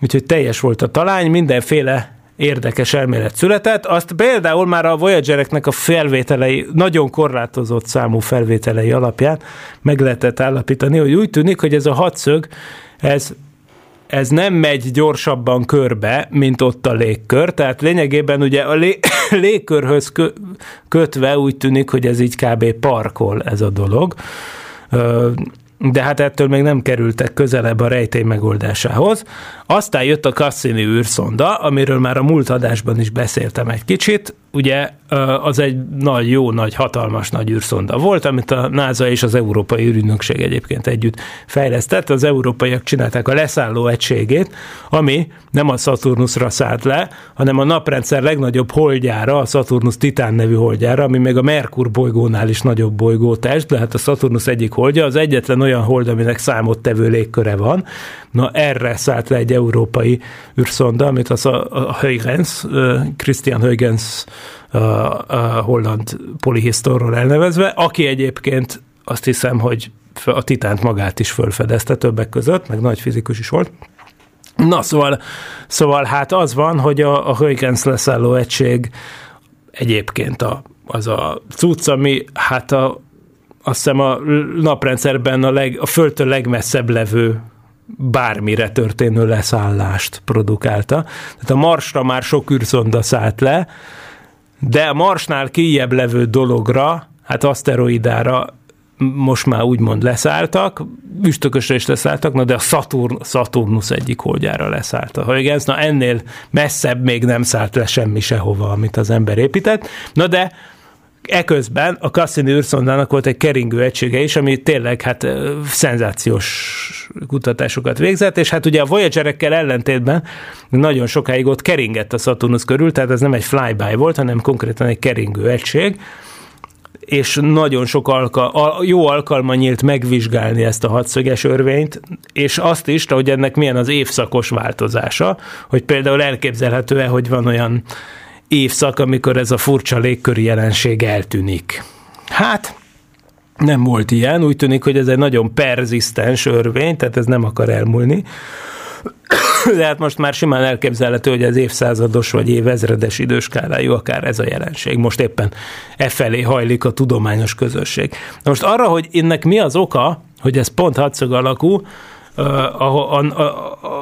Úgyhogy teljes volt a talány, mindenféle érdekes elmélet született. Azt például már a Voyagereknek a felvételei, nagyon korlátozott számú felvételei alapján meg lehetett állapítani, hogy úgy tűnik, hogy ez a hatszög, ez ez nem megy gyorsabban körbe, mint ott a légkör, tehát lényegében ugye a lé, *coughs* légkörhöz kötve úgy tűnik, hogy ez így kb. parkol ez a dolog de hát ettől még nem kerültek közelebb a rejtély megoldásához. Aztán jött a Cassini űrszonda, amiről már a múlt adásban is beszéltem egy kicsit, ugye az egy nagy, jó, nagy, hatalmas nagy űrszonda volt, amit a NASA és az Európai űrügynökség egyébként együtt fejlesztett. Az európaiak csinálták a leszálló egységét, ami nem a Saturnusra szállt le, hanem a naprendszer legnagyobb holdjára, a Saturnus Titán nevű holdjára, ami még a Merkur bolygónál is nagyobb bolygótest, de hát a Saturnus egyik holdja, az egyetlen olyan hold, aminek számottevő légköre van. Na erre szállt le egy európai űrszonda, amit az a, a Huygens, Christian Huygens a, a holland polihisztorról elnevezve, aki egyébként azt hiszem, hogy a titánt magát is fölfedezte többek között, meg nagy fizikus is volt. Na, szóval, szóval hát az van, hogy a, a Huygens leszálló egység egyébként a, az a cucc, ami hát a, azt hiszem a naprendszerben a, leg, a földtől legmesszebb levő bármire történő leszállást produkálta. Tehát a Marsra már sok űrszonda szállt le, de a Marsnál kijebb levő dologra, hát aszteroidára most már úgymond leszálltak, üstökösre is leszálltak, na de a Saturn, Saturnus egyik holdjára leszállt a Huygens, na ennél messzebb még nem szállt le semmi sehova, amit az ember épített, na de Eközben a Cassini űrszondának volt egy keringő egysége is, ami tényleg hát szenzációs kutatásokat végzett, és hát ugye a Voyagerekkel ellentétben nagyon sokáig ott keringett a Saturnus körül, tehát ez nem egy flyby volt, hanem konkrétan egy keringő egység, és nagyon sok alka, jó alkalma nyílt megvizsgálni ezt a hatszöges örvényt, és azt is, hogy ennek milyen az évszakos változása, hogy például elképzelhető-e, hogy van olyan évszak, amikor ez a furcsa légköri jelenség eltűnik. Hát, nem volt ilyen, úgy tűnik, hogy ez egy nagyon perzisztens örvény, tehát ez nem akar elmúlni. *coughs* De hát most már simán elképzelhető, hogy az évszázados vagy évezredes időskálájú akár ez a jelenség. Most éppen e felé hajlik a tudományos közösség. Na most arra, hogy ennek mi az oka, hogy ez pont hadszög alakú,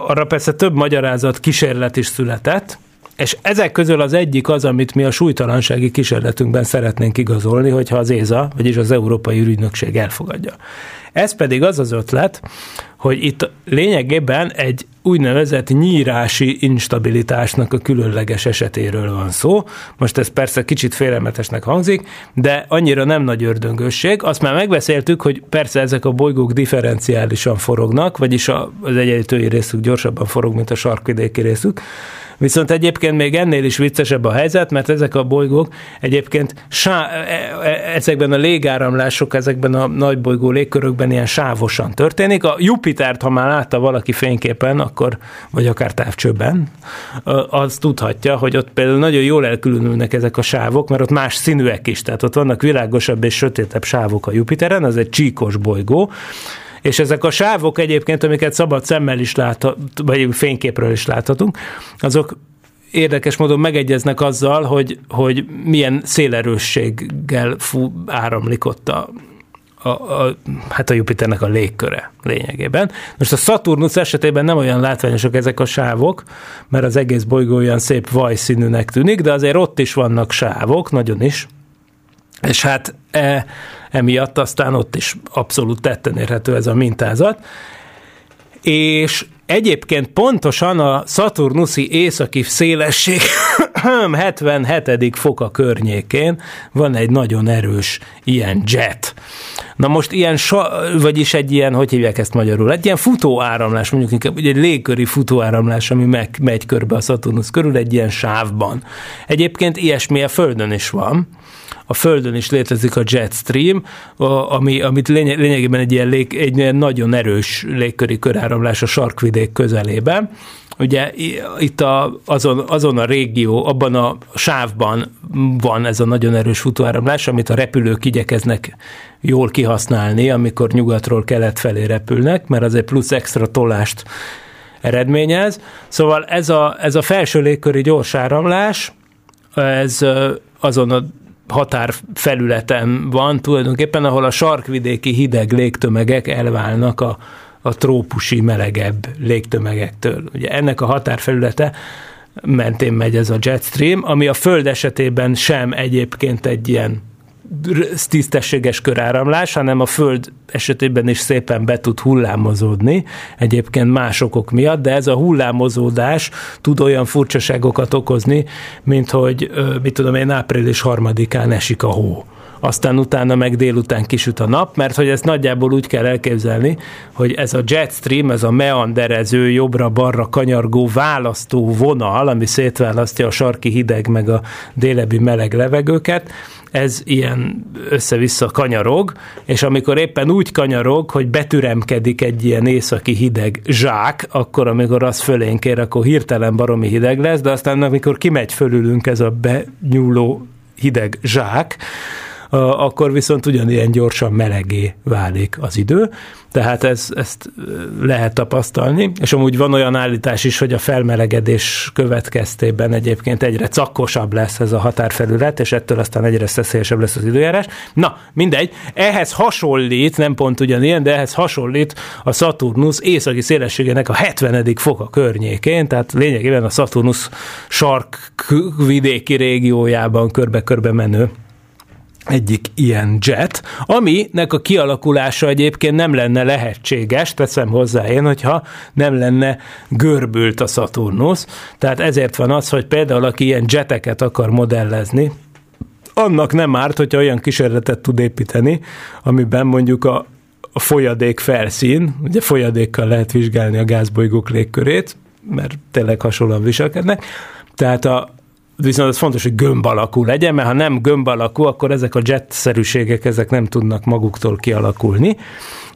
arra persze több magyarázat kísérlet is született, és ezek közül az egyik az, amit mi a súlytalansági kísérletünkben szeretnénk igazolni, hogyha az ÉZA, vagyis az Európai Ürügynökség elfogadja. Ez pedig az az ötlet, hogy itt lényegében egy úgynevezett nyírási instabilitásnak a különleges esetéről van szó. Most ez persze kicsit félelmetesnek hangzik, de annyira nem nagy ördöngösség. Azt már megbeszéltük, hogy persze ezek a bolygók differenciálisan forognak, vagyis az egyenlítői részük gyorsabban forog, mint a sarkvidéki részük, Viszont egyébként még ennél is viccesebb a helyzet, mert ezek a bolygók egyébként sá- e- e- ezekben a légáramlások, ezekben a nagy bolygó légkörökben ilyen sávosan történik. A Jupitert, ha már látta valaki fényképen, akkor, vagy akár távcsőben, az tudhatja, hogy ott például nagyon jól elkülönülnek ezek a sávok, mert ott más színűek is, tehát ott vannak világosabb és sötétebb sávok a Jupiteren, az egy csíkos bolygó, és ezek a sávok egyébként, amiket szabad szemmel is láthat, vagy fényképről is láthatunk, azok érdekes módon megegyeznek azzal, hogy, hogy milyen szélerősséggel fú, áramlik ott a, a, a, hát a Jupiternek a légköre lényegében. Most a Saturnus esetében nem olyan látványosak ezek a sávok, mert az egész bolygó olyan szép vajszínűnek tűnik, de azért ott is vannak sávok, nagyon is, és hát e, emiatt aztán ott is abszolút tetten érhető ez a mintázat. És egyébként pontosan a Saturnuszi északi szélesség *clears throat* 77. foka környékén van egy nagyon erős ilyen jet. Na most ilyen, vagyis egy ilyen, hogy hívják ezt magyarul, egy ilyen futóáramlás, mondjuk inkább egy légköri futóáramlás, ami meg, megy körbe a Saturnus körül egy ilyen sávban. Egyébként ilyesmi a Földön is van a Földön is létezik a Jetstream, ami, amit lényegében egy ilyen, lég, egy ilyen nagyon erős légköri köráramlás a sarkvidék közelében. Ugye itt a, azon, azon a régió, abban a sávban van ez a nagyon erős futóáramlás, amit a repülők igyekeznek jól kihasználni, amikor nyugatról kelet felé repülnek, mert az egy plusz extra tolást eredményez. Szóval ez a, ez a felső légköri gyors áramlás, ez azon a határfelületen van tulajdonképpen, ahol a sarkvidéki hideg légtömegek elválnak a, a trópusi melegebb légtömegektől. Ugye ennek a határfelülete mentén megy ez a jetstream, ami a Föld esetében sem egyébként egy ilyen tisztességes köráramlás, hanem a Föld esetében is szépen be tud hullámozódni, egyébként más okok miatt, de ez a hullámozódás tud olyan furcsaságokat okozni, mint hogy, mit tudom én, április harmadikán esik a hó. Aztán utána meg délután kisüt a nap, mert hogy ezt nagyjából úgy kell elképzelni, hogy ez a jetstream, ez a meanderező, jobbra-balra kanyargó választó vonal, ami szétválasztja a sarki hideg meg a délebi meleg levegőket, ez ilyen össze-vissza kanyarog, és amikor éppen úgy kanyarog, hogy betüremkedik egy ilyen északi hideg zsák, akkor amikor az fölénk ér, akkor hirtelen baromi hideg lesz, de aztán amikor kimegy fölülünk ez a benyúló hideg zsák, akkor viszont ugyanilyen gyorsan melegé válik az idő, tehát ez, ezt lehet tapasztalni, és amúgy van olyan állítás is, hogy a felmelegedés következtében egyébként egyre cakkosabb lesz ez a határfelület, és ettől aztán egyre szeszélyesebb lesz az időjárás. Na, mindegy, ehhez hasonlít, nem pont ugyanilyen, de ehhez hasonlít a Saturnus északi szélességének a 70. foka környékén, tehát lényegében a Saturnus sarkvidéki régiójában körbe-körbe menő egyik ilyen jet, aminek a kialakulása egyébként nem lenne lehetséges, teszem hozzá én, hogyha nem lenne görbült a Saturnus. Tehát ezért van az, hogy például aki ilyen jeteket akar modellezni, annak nem árt, hogyha olyan kísérletet tud építeni, amiben mondjuk a, a folyadék felszín, ugye folyadékkal lehet vizsgálni a gázbolygók légkörét, mert tényleg hasonlóan viselkednek, tehát a, viszont az fontos, hogy gömb alakú legyen, mert ha nem gömb alakú, akkor ezek a jet-szerűségek, ezek nem tudnak maguktól kialakulni.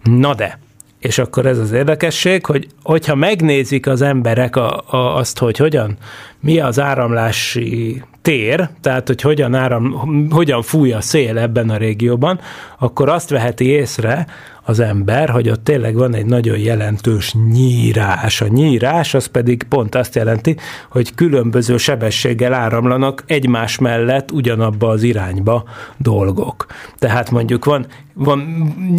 Na de, és akkor ez az érdekesség, hogy hogyha megnézik az emberek a, a, azt, hogy hogyan, mi az áramlási tér, tehát hogy hogyan, áram, hogyan fúj a szél ebben a régióban, akkor azt veheti észre, az ember, hogy ott tényleg van egy nagyon jelentős nyírás. A nyírás az pedig pont azt jelenti, hogy különböző sebességgel áramlanak egymás mellett ugyanabba az irányba dolgok. Tehát mondjuk van, van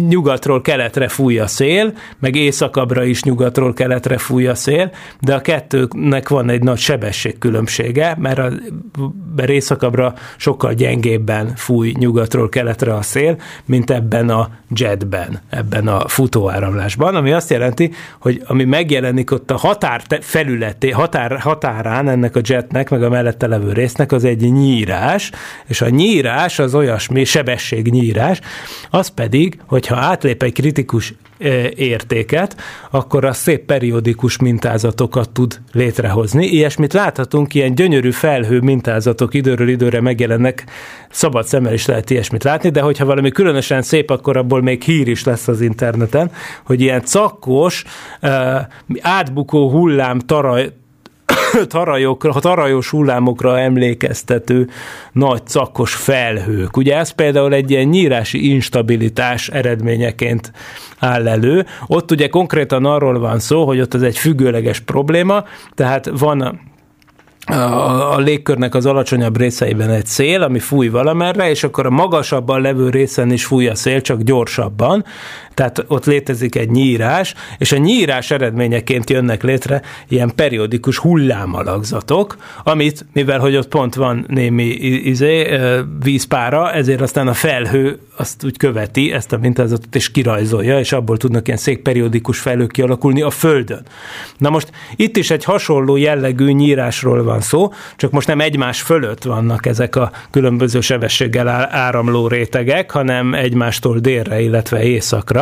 nyugatról keletre fúj a szél, meg északabbra is nyugatról keletre fúj a szél, de a kettőnek van egy nagy sebességkülönbsége, mert a, mert északabbra sokkal gyengébben fúj nyugatról keletre a szél, mint ebben a jetben, ebben a futóáramlásban, ami azt jelenti, hogy ami megjelenik ott a határ felületé, határ, határán ennek a jetnek, meg a mellette levő résznek, az egy nyírás, és a nyírás az olyasmi, sebességnyírás, az pedig, hogyha átlép egy kritikus értéket, akkor a szép periódikus mintázatokat tud létrehozni. Ilyesmit láthatunk, ilyen gyönyörű felhő mintázatok időről időre megjelennek, szabad szemmel is lehet ilyesmit látni, de hogyha valami különösen szép, akkor abból még hír is lesz az interneten, hogy ilyen cakkos, átbukó hullám taraj, *coughs* tarajokra, tarajos hullámokra emlékeztető nagy cakkos felhők. Ugye ez például egy ilyen nyírási instabilitás eredményeként áll elő. Ott ugye konkrétan arról van szó, hogy ott az egy függőleges probléma, tehát van a, a légkörnek az alacsonyabb részeiben egy szél, ami fúj valamerre, és akkor a magasabban levő részen is fúj a szél, csak gyorsabban. Tehát ott létezik egy nyírás, és a nyírás eredményeként jönnek létre ilyen periódikus hullámalakzatok, amit, mivel hogy ott pont van némi izé, vízpára, ezért aztán a felhő azt úgy követi, ezt a mintázatot, és kirajzolja, és abból tudnak ilyen székperiódikus felhők kialakulni a Földön. Na most itt is egy hasonló jellegű nyírásról van szó, csak most nem egymás fölött vannak ezek a különböző sebességgel áramló rétegek, hanem egymástól délre, illetve északra.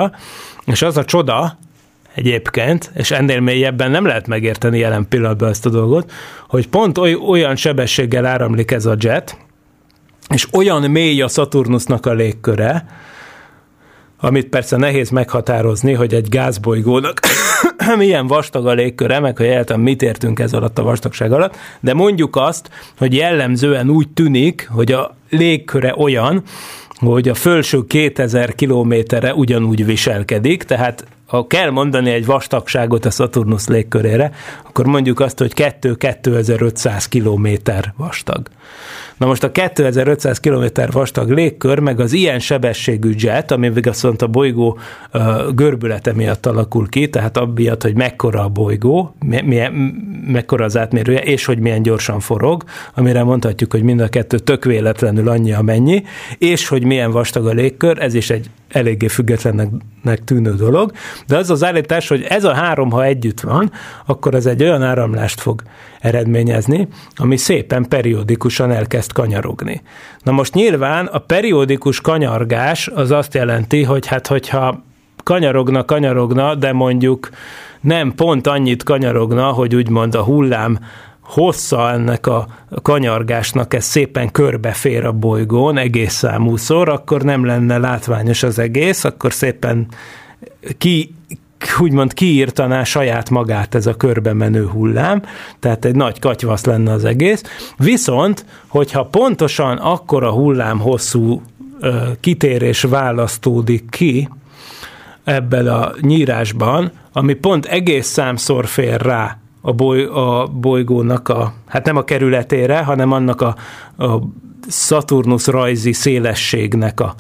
És az a csoda, egyébként, és ennél mélyebben nem lehet megérteni jelen pillanatban ezt a dolgot, hogy pont oly, olyan sebességgel áramlik ez a jet, és olyan mély a Saturnusnak a légköre, amit persze nehéz meghatározni, hogy egy gázbolygónak *coughs* milyen vastag a légköre, meg hogy egyáltalán mit értünk ez alatt a vastagság alatt, de mondjuk azt, hogy jellemzően úgy tűnik, hogy a légköre olyan, hogy a fölső 2000 kilométerre ugyanúgy viselkedik, tehát ha kell mondani egy vastagságot a Saturnus légkörére, akkor mondjuk azt, hogy 2-2500 kilométer vastag. Na most a 2500 km vastag légkör, meg az ilyen sebességű jet, ami viszont a bolygó görbülete miatt alakul ki, tehát abbiatt, hogy mekkora a bolygó, milyen, mekkora az átmérője, és hogy milyen gyorsan forog, amire mondhatjuk, hogy mind a kettő tök véletlenül annyi amennyi, és hogy milyen vastag a légkör, ez is egy eléggé függetlennek tűnő dolog, de az az állítás, hogy ez a három, ha együtt van, akkor ez egy olyan áramlást fog eredményezni, ami szépen periódikusan elkezd kanyarogni. Na most nyilván a periódikus kanyargás az azt jelenti, hogy hát hogyha kanyarogna, kanyarogna, de mondjuk nem pont annyit kanyarogna, hogy úgymond a hullám hossza ennek a kanyargásnak ez szépen körbefér a bolygón egész számúszor, akkor nem lenne látványos az egész, akkor szépen ki, úgymond kiírtaná saját magát ez a körbe menő hullám, tehát egy nagy katyvasz lenne az egész. Viszont, hogyha pontosan akkor a hullám hosszú ö, kitérés választódik ki ebben a nyírásban, ami pont egész számszor fér rá a, boly, a bolygónak a, hát nem a kerületére, hanem annak a, a Saturnus rajzi szélességnek a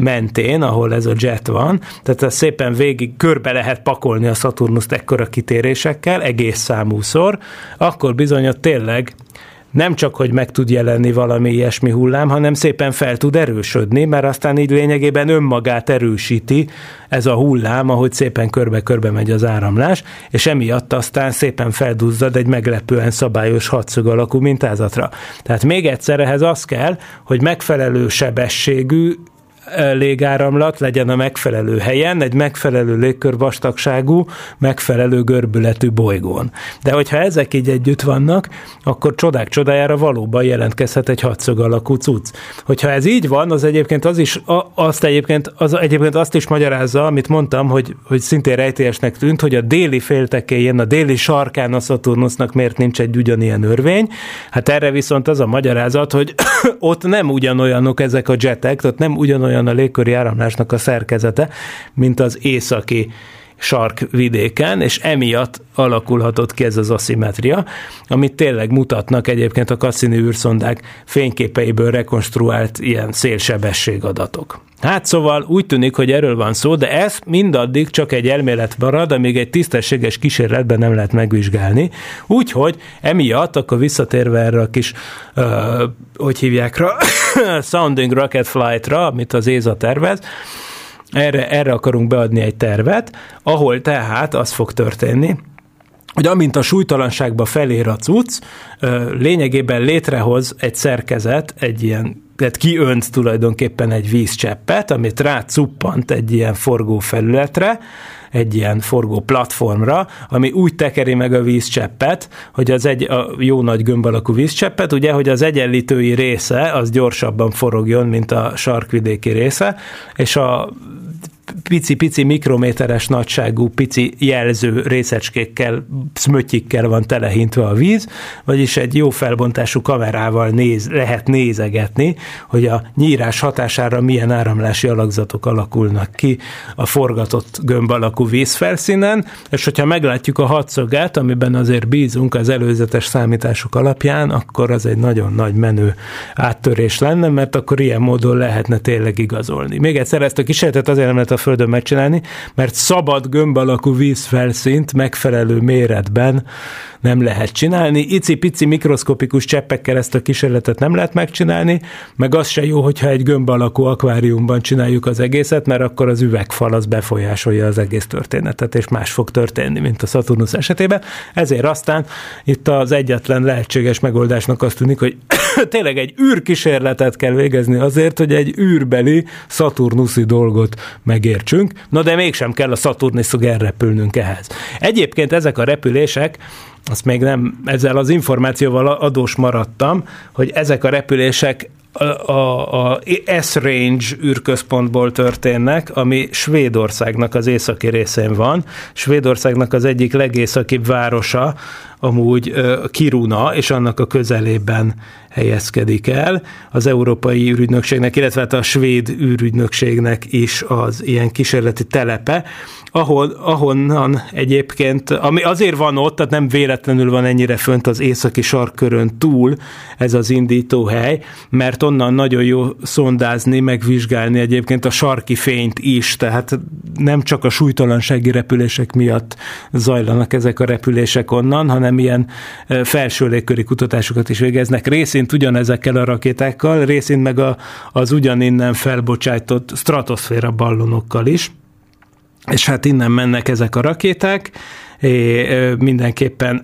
mentén, ahol ez a jet van, tehát ez szépen végig körbe lehet pakolni a Saturnust ekkora kitérésekkel, egész számúszor, akkor bizony ott tényleg nem csak, hogy meg tud jelenni valami ilyesmi hullám, hanem szépen fel tud erősödni, mert aztán így lényegében önmagát erősíti ez a hullám, ahogy szépen körbe-körbe megy az áramlás, és emiatt aztán szépen felduzzad egy meglepően szabályos hatszög alakú mintázatra. Tehát még egyszer ehhez az kell, hogy megfelelő sebességű légáramlat legyen a megfelelő helyen, egy megfelelő légkör vastagságú, megfelelő görbületű bolygón. De hogyha ezek így együtt vannak, akkor csodák csodájára valóban jelentkezhet egy hatszög alakú cucc. Hogyha ez így van, az egyébként az is, azt egyébként, az egyébként azt is magyarázza, amit mondtam, hogy, hogy szintén rejtélyesnek tűnt, hogy a déli féltekéjén, a déli sarkán a Saturnusnak miért nincs egy ugyanilyen örvény. Hát erre viszont az a magyarázat, hogy *coughs* ott nem ugyanolyanok ezek a jetek, ott nem ugyanolyan olyan a légköri áramlásnak a szerkezete, mint az északi sarkvidéken, és emiatt alakulhatott ki ez az aszimetria, amit tényleg mutatnak egyébként a Cassini űrszondák fényképeiből rekonstruált ilyen szélsebességadatok. Hát szóval úgy tűnik, hogy erről van szó, de ez mindaddig csak egy elmélet marad, amíg egy tisztességes kísérletben nem lehet megvizsgálni. Úgyhogy emiatt, akkor visszatérve erre a kis, uh, hogy hívják rá, *coughs* Sounding Rocket Flight-ra, amit az ÉZA tervez, erre, erre akarunk beadni egy tervet, ahol tehát az fog történni, hogy amint a súlytalanságba felér a cucc, lényegében létrehoz egy szerkezet, egy ilyen tehát kiönt tulajdonképpen egy vízcseppet, amit rácuppant egy ilyen forgó felületre, egy ilyen forgó platformra, ami úgy tekeri meg a vízcseppet, hogy az egy a jó nagy gömb alakú vízcseppet, ugye, hogy az egyenlítői része az gyorsabban forogjon, mint a sarkvidéki része, és a pici-pici mikrométeres nagyságú pici jelző részecskékkel, szmötyikkel van telehintve a víz, vagyis egy jó felbontású kamerával néz, lehet nézegetni, hogy a nyírás hatására milyen áramlási alakzatok alakulnak ki a forgatott gömb alakú vízfelszínen, és hogyha meglátjuk a hadszögát, amiben azért bízunk az előzetes számítások alapján, akkor az egy nagyon nagy menő áttörés lenne, mert akkor ilyen módon lehetne tényleg igazolni. Még egyszer ezt a kísérletet azért nem lehet a Földön megcsinálni, mert szabad gömb alakú vízfelszínt megfelelő méretben nem lehet csinálni. Ici-pici mikroszkopikus cseppekkel ezt a kísérletet nem lehet megcsinálni, meg az se jó, hogyha egy gömb alakú akváriumban csináljuk az egészet, mert akkor az üvegfal az befolyásolja az egész történetet, és más fog történni, mint a Saturnus esetében. Ezért aztán itt az egyetlen lehetséges megoldásnak azt tűnik, hogy *laughs* tényleg egy űrkísérletet kell végezni azért, hogy egy űrbeli Saturnuszi dolgot megértsünk, na de mégsem kell a Saturnuszig elrepülnünk ehhez. Egyébként ezek a repülések azt még nem, ezzel az információval adós maradtam, hogy ezek a repülések a, a, a S-Range űrközpontból történnek, ami Svédországnak az északi részén van. Svédországnak az egyik legészakibb városa, amúgy Kiruna, és annak a közelében helyezkedik el. Az Európai űrügynökségnek, illetve hát a svéd űrügynökségnek is az ilyen kísérleti telepe, ahol, ahonnan egyébként, ami azért van ott, tehát nem véletlenül van ennyire fönt az északi sarkkörön túl ez az indítóhely, mert onnan nagyon jó szondázni, megvizsgálni egyébként a sarki fényt is, tehát nem csak a súlytalansági repülések miatt zajlanak ezek a repülések onnan, hanem ilyen felső légköri kutatásokat is végeznek. Részint ugyanezekkel a rakétákkal, részint meg a, az ugyaninnen felbocsájtott stratoszféra ballonokkal is és hát innen mennek ezek a rakéták, és mindenképpen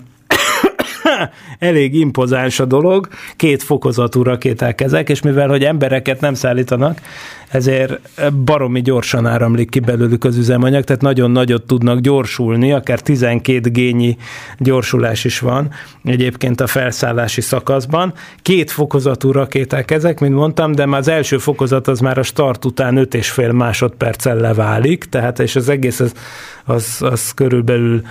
*laughs* elég impozáns a dolog, két fokozatú rakéták ezek, és mivel, hogy embereket nem szállítanak, ezért baromi gyorsan áramlik ki belőlük az üzemanyag, tehát nagyon nagyot tudnak gyorsulni, akár 12 gényi gyorsulás is van egyébként a felszállási szakaszban. Két fokozatú rakéták ezek, mint mondtam, de már az első fokozat az már a start után 5,5 másodperccel leválik, tehát és az egész az, az, az körülbelül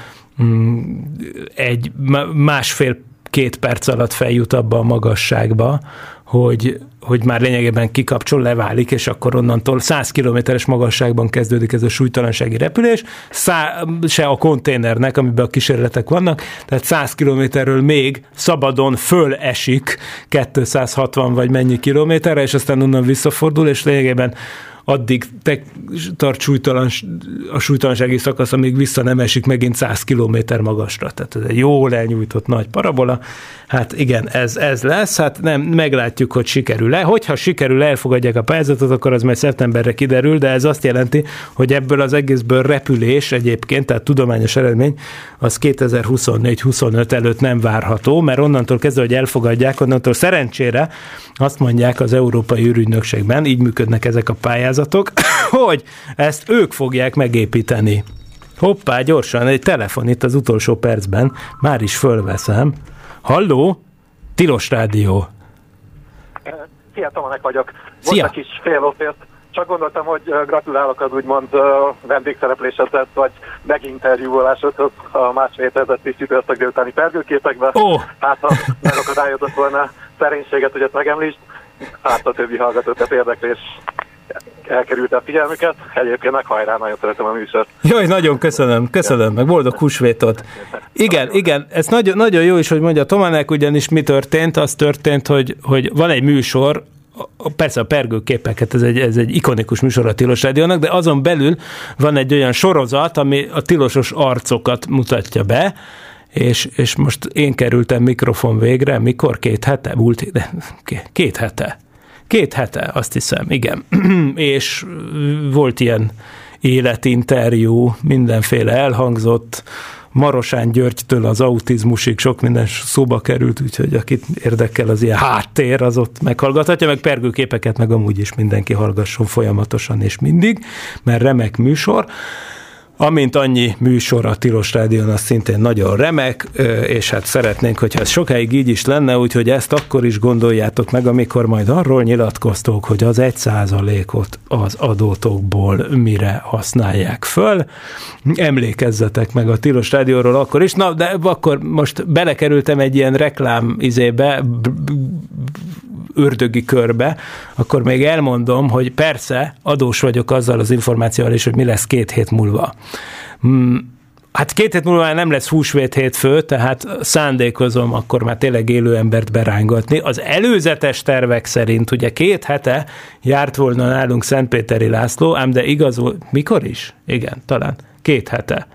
egy másfél két perc alatt feljut abba a magasságba, hogy, hogy már lényegében kikapcsol, leválik, és akkor onnantól 100 kilométeres magasságban kezdődik ez a súlytalansági repülés, Szá, se a konténernek, amiben a kísérletek vannak, tehát 100 kilométerről még szabadon föl esik 260 vagy mennyi kilométerre, és aztán onnan visszafordul, és lényegében addig te, tart súlytalan, a súlytalansági szakasz, amíg vissza nem esik megint 100 km magasra. Tehát ez egy jól elnyújtott nagy parabola. Hát igen, ez, ez lesz, hát nem, meglátjuk, hogy sikerül-e. Hogyha sikerül, elfogadják a pályázatot, akkor az majd szeptemberre kiderül, de ez azt jelenti, hogy ebből az egészből repülés egyébként, tehát tudományos eredmény, az 2024-25 előtt nem várható, mert onnantól kezdve, hogy elfogadják, onnantól szerencsére azt mondják az Európai űrügynökségben, így működnek ezek a pályázatok, *coughs* hogy ezt ők fogják megépíteni. Hoppá, gyorsan, egy telefon itt az utolsó percben, már is fölveszem. Halló? Tilos Rádió. Szia, Tomanek vagyok. Szia. Volt egy kis félopért. Csak gondoltam, hogy gratulálok az úgymond vendégszereplésedhez, vagy meginterjúolásodhoz a másfél ezett csütörtök délutáni pergőképekbe. Ó. Hát, ha megakadályodott volna szerénységet, hogy ezt megemlítsd, hát a többi hallgatókat érdeklés elkerülte a figyelmüket. Egyébként meg hajrá, nagyon szeretem a műsort. Jaj, nagyon köszönöm, köszönöm, meg boldog húsvétot. Igen, igen, ez nagyon, nagyon jó is, hogy mondja Tománek, ugyanis mi történt? Az történt, hogy, hogy van egy műsor, persze a pergőképeket, ez egy, ez egy ikonikus műsor a Tilos Rádiónak, de azon belül van egy olyan sorozat, ami a tilosos arcokat mutatja be, és, és most én kerültem mikrofon végre, mikor? Két hete? Múlt, de ké- két hete. Két hete, azt hiszem, igen. *clears throat* és volt ilyen életinterjú, mindenféle elhangzott, Marosán Györgytől az autizmusig sok minden szóba került, úgyhogy akit érdekel az ilyen háttér, az ott meghallgathatja, meg pergőképeket, meg amúgy is mindenki hallgasson folyamatosan és mindig, mert remek műsor. Amint annyi műsor a Tilos Rádión, az szintén nagyon remek, és hát szeretnénk, hogyha ez sokáig így is lenne, úgyhogy ezt akkor is gondoljátok meg, amikor majd arról nyilatkoztok, hogy az egy százalékot az adótokból mire használják föl. Emlékezzetek meg a Tilos Rádióról akkor is. Na, de akkor most belekerültem egy ilyen reklám izébe, ördögi körbe, akkor még elmondom, hogy persze adós vagyok azzal az információval is, hogy mi lesz két hét múlva. Hmm, Hát két hét múlva már nem lesz húsvét hétfő, tehát szándékozom akkor már tényleg élő embert berángatni. Az előzetes tervek szerint ugye két hete járt volna nálunk Szentpéteri László, ám de igaz volt, mikor is? Igen, talán két hete.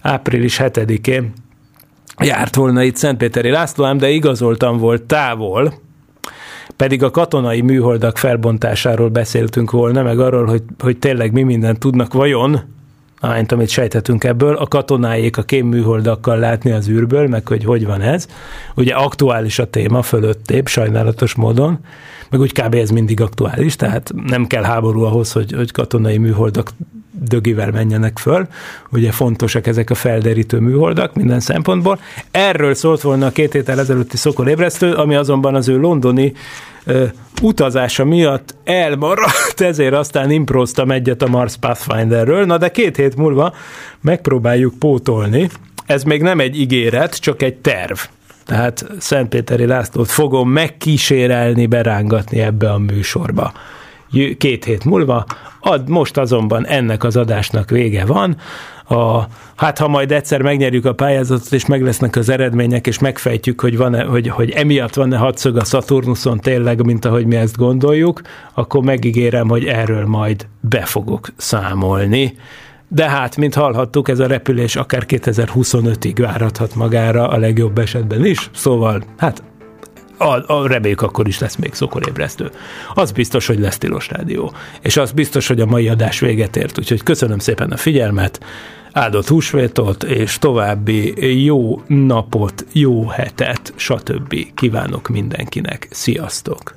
Április 7-én járt volna itt Szentpéteri László, ám de igazoltam volt távol, pedig a katonai műholdak felbontásáról beszéltünk volna, meg arról, hogy, hogy tényleg mi mindent tudnak vajon, ahányt, amit sejthetünk ebből, a katonáék a kémműholdakkal látni az űrből, meg hogy hogy van ez. Ugye aktuális a téma fölöttébb, sajnálatos módon, meg úgy kb. ez mindig aktuális, tehát nem kell háború ahhoz, hogy, hogy katonai műholdak dögivel menjenek föl. Ugye fontosak ezek a felderítő műholdak minden szempontból. Erről szólt volna a két héttel ezelőtti szokolébresztő, ami azonban az ő londoni ö, utazása miatt elmaradt, ezért aztán improztam egyet a Mars Pathfinderről. Na de két hét múlva megpróbáljuk pótolni. Ez még nem egy ígéret, csak egy terv. Tehát Szentpéteri Lászlót fogom megkísérelni, berángatni ebbe a műsorba. Két hét múlva, ad, most azonban ennek az adásnak vége van. A, hát ha majd egyszer megnyerjük a pályázatot, és meg lesznek az eredmények, és megfejtjük, hogy, van-e, hogy, hogy emiatt van-e hatszög a Szaturnuszon tényleg, mint ahogy mi ezt gondoljuk, akkor megígérem, hogy erről majd be fogok számolni. De hát, mint hallhattuk, ez a repülés akár 2025-ig várathat magára a legjobb esetben is, szóval hát a, a reméljük akkor is lesz még szokorébresztő. Az biztos, hogy lesz tilos rádió. És az biztos, hogy a mai adás véget ért. Úgyhogy köszönöm szépen a figyelmet, áldott húsvétot, és további jó napot, jó hetet, stb. kívánok mindenkinek. Sziasztok!